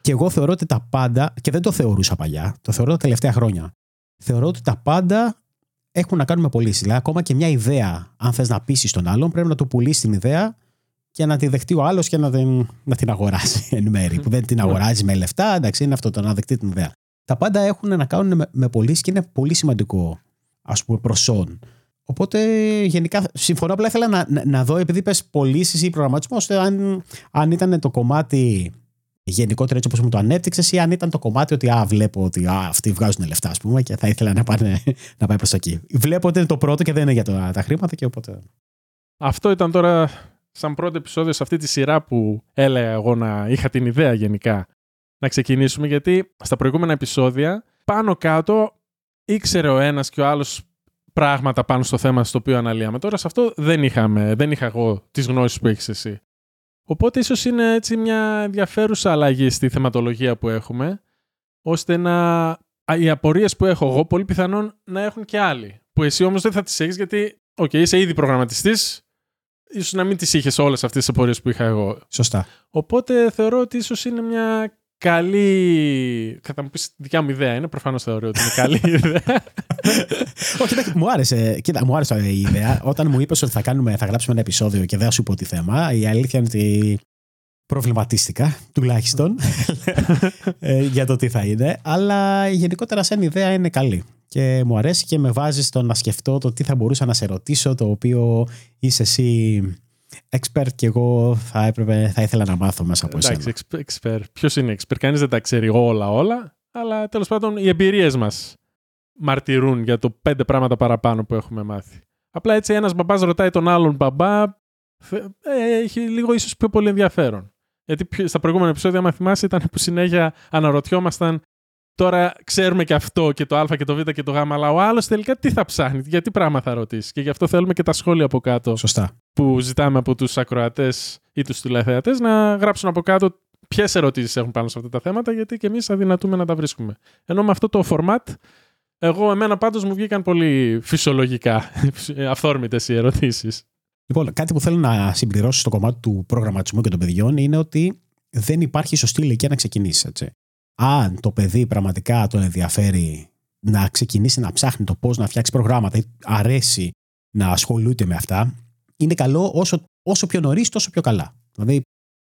και εγώ θεωρώ ότι τα πάντα, και δεν το θεωρούσα παλιά, το θεωρώ τα τελευταία χρόνια. Θεωρώ ότι τα πάντα έχουν να κάνουν με πωλήσεις. Δηλαδή, ακόμα και μια ιδέα, αν θες να πείσει τον άλλον, πρέπει να του πουλήσεις την ιδέα και να τη δεχτεί ο άλλος και να την, να την αγοράσει εν μέρη. που δεν την αγοράζει με λεφτά, εντάξει, είναι αυτό το να δεχτεί την ιδέα. Τα πάντα έχουν να κάνουν με, με πωλήσει και είναι πολύ σημαντικό, ας πούμε, προσόν. Οπότε γενικά συμφωνώ. Απλά ήθελα να, να, να δω, επειδή πε πωλήσεις ή προγραμματισμός, αν, αν ήταν το κομμάτι γενικότερα έτσι όπως μου το ανέπτυξες, ή αν ήταν το κομμάτι ότι α, βλέπω ότι α, αυτοί βγάζουν λεφτά, ας πούμε, και θα ήθελα να, πάνε, να πάει προς εκεί. Βλέπω ότι είναι το πρώτο και δεν είναι για το, τα χρήματα και οπότε. Αυτό ήταν τώρα σαν πρώτο επεισόδιο σε αυτή τη σειρά που έλεγα εγώ να είχα την ιδέα γενικά να ξεκινήσουμε, γιατί στα προηγούμενα επεισόδια πάνω κάτω ήξερε ο ένας και ο άλλος πράγματα πάνω στο θέμα στο οποίο αναλύαμε. Τώρα σε αυτό δεν, είχαμε, δεν είχα εγώ τις γνώσεις που έχεις εσύ. Οπότε ίσως είναι έτσι μια ενδιαφέρουσα αλλαγή στη θεματολογία που έχουμε, ώστε να οι απορίες που έχω εγώ πολύ πιθανόν να έχουν και άλλοι. Που εσύ όμως δεν θα τις έχεις γιατί, OK, okay, είσαι ήδη προγραμματιστής, ίσως να μην τις είχες όλες αυτές τις απορίες που είχα εγώ. Σωστά. Οπότε θεωρώ ότι ίσως είναι μια καλή. Θα μου πεις δικιά μου ιδέα είναι. Προφανώς θεωρώ ότι είναι καλή ιδέα. Όχι, μου άρεσε. Κοίτα, μου άρεσε η ιδέα. Όταν μου είπες ότι θα, κάνουμε, θα γράψουμε ένα επεισόδιο και δεν θα σου πω τι θέμα, η αλήθεια είναι ότι προβληματίστηκα τουλάχιστον ε, για το τι θα είναι. Αλλά γενικότερα, σαν ιδέα είναι καλή. Και μου αρέσει και με βάζει στο να σκεφτώ το τι θα μπορούσα να σε ρωτήσω, το οποίο είσαι εσύ expert και εγώ θα, έπρεπε, θα ήθελα να μάθω μέσα από εσένα. Εντάξει, expert. Ποιος είναι expert, κανείς δεν τα ξέρει όλα όλα, αλλά τέλος πάντων οι εμπειρίες μας μαρτυρούν για το πέντε πράγματα παραπάνω που έχουμε μάθει. Απλά έτσι ένας μπαμπάς ρωτάει τον άλλον μπαμπά, ε, έχει λίγο ίσως πιο πολύ ενδιαφέρον. Γιατί στα προηγούμενα επεισόδια, αν θυμάσαι, ήταν που συνέχεια αναρωτιόμασταν Τώρα ξέρουμε και αυτό και το Α και το Β και το Γ, αλλά ο άλλος τελικά τι θα ψάχνει, γιατί πράγμα θα ρωτήσει. Και γι' αυτό θέλουμε και τα σχόλια από κάτω. Σωστά. Που ζητάμε από τους ακροατές ή τους τηλεθεατές να γράψουν από κάτω ποιες ερωτήσεις έχουν πάνω σε αυτά τα θέματα, γιατί και εμείς αδυνατούμε να τα βρίσκουμε. Ενώ με αυτό το format, εγώ, εμένα πάντως μου βγήκαν πολύ φυσιολογικά, αυθόρμητες οι ερωτήσεις. Λοιπόν, κάτι που θέλω να συμπληρώσω στο κομμάτι του προγραμματισμού και των παιδιών είναι ότι δεν υπάρχει σωστή ηλικία να ξεκινήσει. Έτσι αν το παιδί πραγματικά τον ενδιαφέρει να ξεκινήσει να ψάχνει το πώς να φτιάξει προγράμματα ή αρέσει να ασχολούνται με αυτά, είναι καλό όσο, όσο πιο νωρίς, τόσο πιο καλά. Δηλαδή,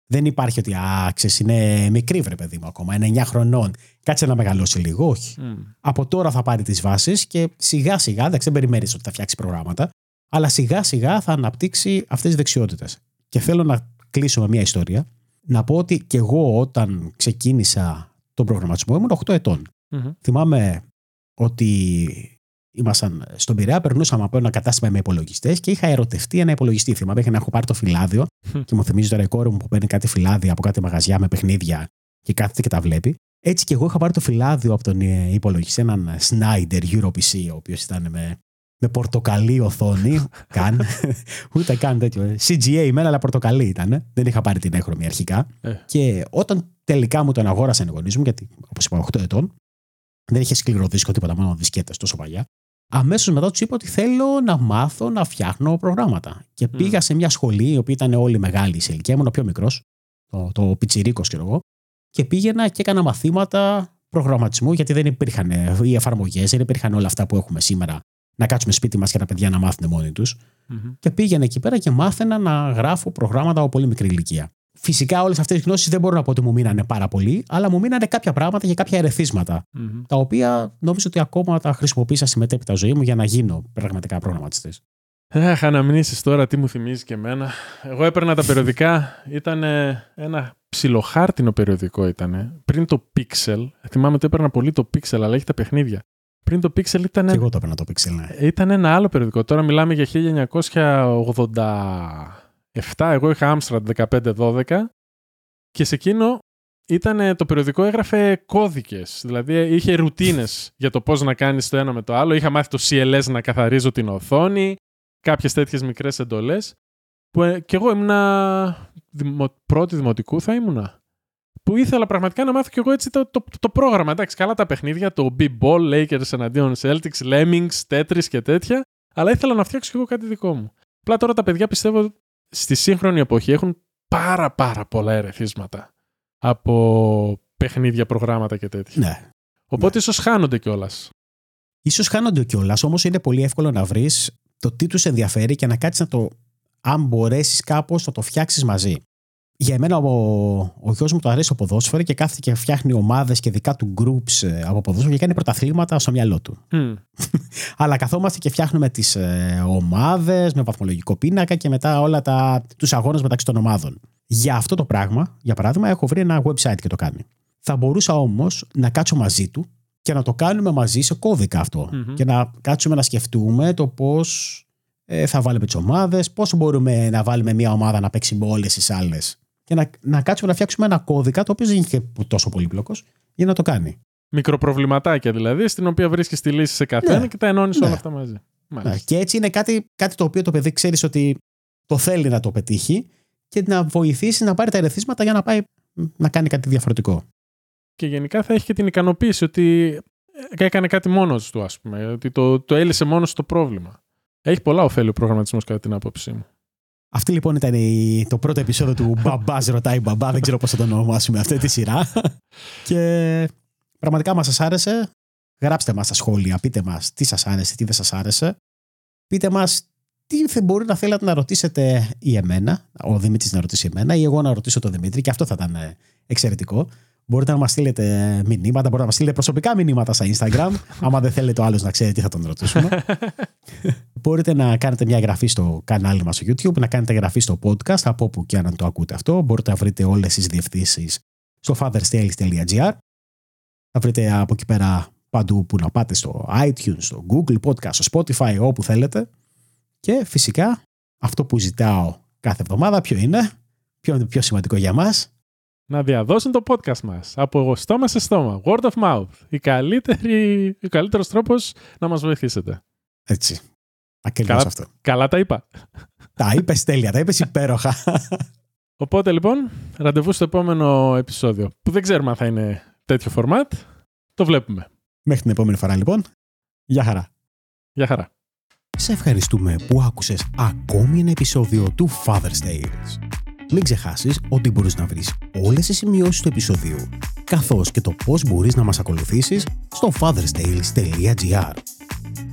δεν υπάρχει ότι α, ξέρεις, είναι μικρή βρε παιδί μου ακόμα, είναι 9 χρονών. Κάτσε να μεγαλώσει λίγο. Όχι. Από τώρα θα πάρει τις βάσεις και σιγά σιγά, δεν δεν περιμένει ότι θα φτιάξει προγράμματα, αλλά σιγά σιγά θα αναπτύξει αυτές τις δεξιότητες. Και θέλω να κλείσω με μια ιστορία. Να πω ότι και εγώ όταν ξεκίνησα τον προγραμματισμό ήμουν 8 ετων Θυμάμαι ότι ήμασταν στον Πειραιά, περνούσαμε από ένα κατάστημα με υπολογιστές και είχα ερωτευτεί ένα υπολογιστή. Θυμάμαι είχα να έχω πάρει το φυλάδιο και μου θυμίζει τώρα η κόρη μου που παίρνει κάτι φυλάδια από κάτι μαγαζιά με παιχνίδια και κάθεται και τα βλέπει. Έτσι και εγώ είχα πάρει το φυλάδιο από τον ε, υπολογιστή, έναν Snyder Euro PC, ο οποίος ήταν με, με πορτοκαλί οθόνη. καν. Ούτε καν τέτοιο. CGA μένα, αλλά πορτοκαλί ήταν. Δεν είχα πάρει την έχρωμη αρχικά. Ε. Και όταν Τελικά μου τον αγόρασαν οι γονείς μου, γιατί όπως είπα, 8 ετών. Δεν είχε σκληρό δίσκο, τίποτα μόνο δισκέτες τόσο παλιά. Αμέσως μετά τους είπα ότι θέλω να μάθω να φτιάχνω προγράμματα. Και mm. πήγα σε μια σχολή, η οποία ήταν όλοι μεγάλη σε ηλικία, ήμουν ο πιο μικρός, το, το πιτσιρίκος, ξέρω εγώ. Και πήγαινα και έκανα μαθήματα προγραμματισμού, γιατί δεν υπήρχαν οι εφαρμογές, δεν υπήρχαν όλα αυτά που έχουμε σήμερα. Να κάτσουμε σπίτι μας και τα παιδιά να μάθουν μόνοι τους. Mm-hmm. Και πήγαινα εκεί πέρα και μάθαινα να γράφω προγράμματα από πολύ μικρή ηλικία. Φυσικά όλες αυτές τι γνώσεις δεν μπορώ να πω ότι μου μείνανε πάρα πολύ, αλλά μου μείνανε κάποια πράγματα και κάποια ερεθίσματα, mm-hmm. τα οποία νομίζω ότι ακόμα τα χρησιμοποίησα στη μετέπειτα ζωή μου για να γίνω πραγματικά προγραμματιστή. Αχ, αναμνήσεις τώρα, τι μου θυμίζει και εμένα. Εγώ έπαιρνα τα περιοδικά, ήταν ένα ψιλοχάρτινο περιοδικό ήταν. Πριν το Pixel, θυμάμαι ότι έπαιρνα πολύ το Pixel, αλλά έχει τα παιχνίδια. Πριν το Pixel ήταν. Και εγώ το έπαιρνα το Pixel, ναι. Ήταν ένα άλλο περιοδικό. Τώρα μιλάμε για 1980. 7, εγώ είχα Amstrad 15-12 και σε εκείνο ήταν το περιοδικό έγραφε κώδικες, δηλαδή είχε ρουτίνες για το πώς να κάνεις το ένα με το άλλο. Είχα μάθει το CLS να καθαρίζω την οθόνη, κάποιες τέτοιες μικρές εντολές. Που ε, και εγώ ήμουνα δημο, πρώτη δημοτικού θα ήμουνα. Που ήθελα πραγματικά να μάθω κι εγώ έτσι το, το, το πρόγραμμα. Εντάξει, καλά τα παιχνίδια, το B-Ball, Lakers εναντίον Celtics, Lemmings, Tetris και τέτοια. Αλλά ήθελα να φτιάξω κι εγώ κάτι δικό μου. Απλά τώρα τα παιδιά πιστεύω στη σύγχρονη εποχή έχουν πάρα πάρα πολλά ερεθίσματα από παιχνίδια, προγράμματα και τέτοια. Ναι. Οπότε Ναι. ίσως χάνονται κιόλας. Ίσως χάνονται κιόλας, όμως είναι πολύ εύκολο να βρεις το τι τους ενδιαφέρει και να κάτσεις να το, αν μπορέσεις κάπως, να το φτιάξεις μαζί. Για εμένα ο, ο γιος μου το αρέσει το ποδόσφαιρο και κάθεται και φτιάχνει ομάδες και δικά του groups ε, από ποδόσφαιρο και κάνει πρωταθλήματα στο μυαλό του. Αλλά καθόμαστε και φτιάχνουμε τις ε, ομάδες με βαθμολογικό πίνακα και μετά όλα τα, τους αγώνες μεταξύ των ομάδων. Για αυτό το πράγμα, για παράδειγμα, έχω βρει ένα website και το κάνει. Θα μπορούσα όμως να κάτσω μαζί του και να το κάνουμε μαζί σε κώδικα αυτό. Μμμ. Και να κάτσουμε να σκεφτούμε το πώς ε, θα βάλουμε τις ομάδες, πώς μπορούμε να βάλουμε μια ομάδα να παίξει με όλες τις άλλες. Και να, να κάτσουμε να φτιάξουμε ένα κώδικα, το οποίο δεν είναι και τόσο πολύπλοκος, για να το κάνει. Μικροπροβληματάκια δηλαδή, στην οποία βρίσκεις τη λύση σε καθένα Ναι. και τα ενώνεις Ναι. όλα αυτά μαζί. Ναι, Μάλιστα. και έτσι είναι κάτι, κάτι το οποίο το παιδί ξέρεις ότι το θέλει να το πετύχει και να βοηθήσει να πάρει τα ερεθίσματα για να πάει μ, να κάνει κάτι διαφορετικό. Και γενικά θα έχει και την ικανοποίηση ότι ε, έκανε κάτι μόνος του, ας πούμε. Ότι το, το έλυσε μόνος το πρόβλημα. Έχει πολλά ωφέλη ο προγραμματισμός κατά την άποψή μου. Αυτή λοιπόν ήταν η- το πρώτο επεισόδιο του Μπαμπάς ρωτάει μπαμπά. Δεν ξέρω πώς θα το ονομάσουμε αυτή τη σειρά. και πραγματικά μας σας άρεσε. Γράψτε μας στα σχόλια, πείτε μας τι σας άρεσε, τι δεν σας άρεσε. Πείτε μας τι θα μπορεί να θέλατε να ρωτήσετε ή εμένα, ο Δημήτρης να ρωτήσει εμένα, ή εγώ να ρωτήσω τον Δημήτρη, και αυτό θα ήταν ε, εξαιρετικό. Μπορείτε να μας στείλετε μηνύματα, μπορείτε να μας στείλετε προσωπικά μηνύματα στα Instagram, άμα δεν θέλετε ο άλλος να ξέρει τι θα τον ρωτήσουμε. Μπορείτε να κάνετε μια εγγραφή στο κανάλι μας στο YouTube, να κάνετε εγγραφή στο podcast, από όπου και αν το ακούτε αυτό. Μπορείτε να βρείτε όλες τις διευθύνσεις στο fatherstales.gr. Θα βρείτε από εκεί πέρα παντού που να πάτε στο iTunes, στο Google Podcast, στο Spotify, όπου θέλετε. Και φυσικά αυτό που ζητάω κάθε εβδομάδα ποιο είναι, ποιο είναι το πιο σημαντικό για μας; Να διαδώσουν το podcast μας από στόμα σε στόμα. Word of mouth. Η καλύτερη, ο καλύτερος τρόπος να μας βοηθήσετε. Έτσι. Ακριβώς Καλά. αυτό. Καλά τα είπα. τα είπες τέλεια, τα είπες υπέροχα. Οπότε λοιπόν, ραντεβού στο επόμενο επεισόδιο. Που δεν ξέρουμε αν θα είναι τέτοιο format. Το βλέπουμε. Μέχρι την επόμενη φορά λοιπόν. Γεια χαρά. Γεια χαρά. Σε ευχαριστούμε που άκουσες ακόμη ένα επεισόδιο του Father's Tales. Μην ξεχάσεις ότι μπορείς να βρεις όλες τις σημειώσεις του επεισοδίου, καθώς και το πώς μπορείς να μας ακολουθήσεις στο fatherstales.gr.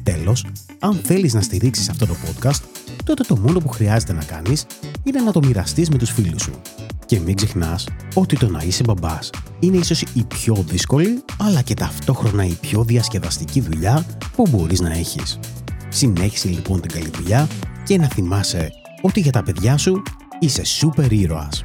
Τέλος, αν θέλεις να στηρίξεις αυτό το podcast, τότε το μόνο που χρειάζεται να κάνεις είναι να το μοιραστείς με τους φίλους σου. Και μην ξεχνάς ότι το να είσαι μπαμπάς είναι ίσως η πιο δύσκολη, αλλά και ταυτόχρονα η πιο διασκεδαστική δουλειά που μπορείς να έχεις. Συνέχισε λοιπόν την καλή δουλειά και να θυμάσαι ότι για τα παιδιά σου y sus superhéroes.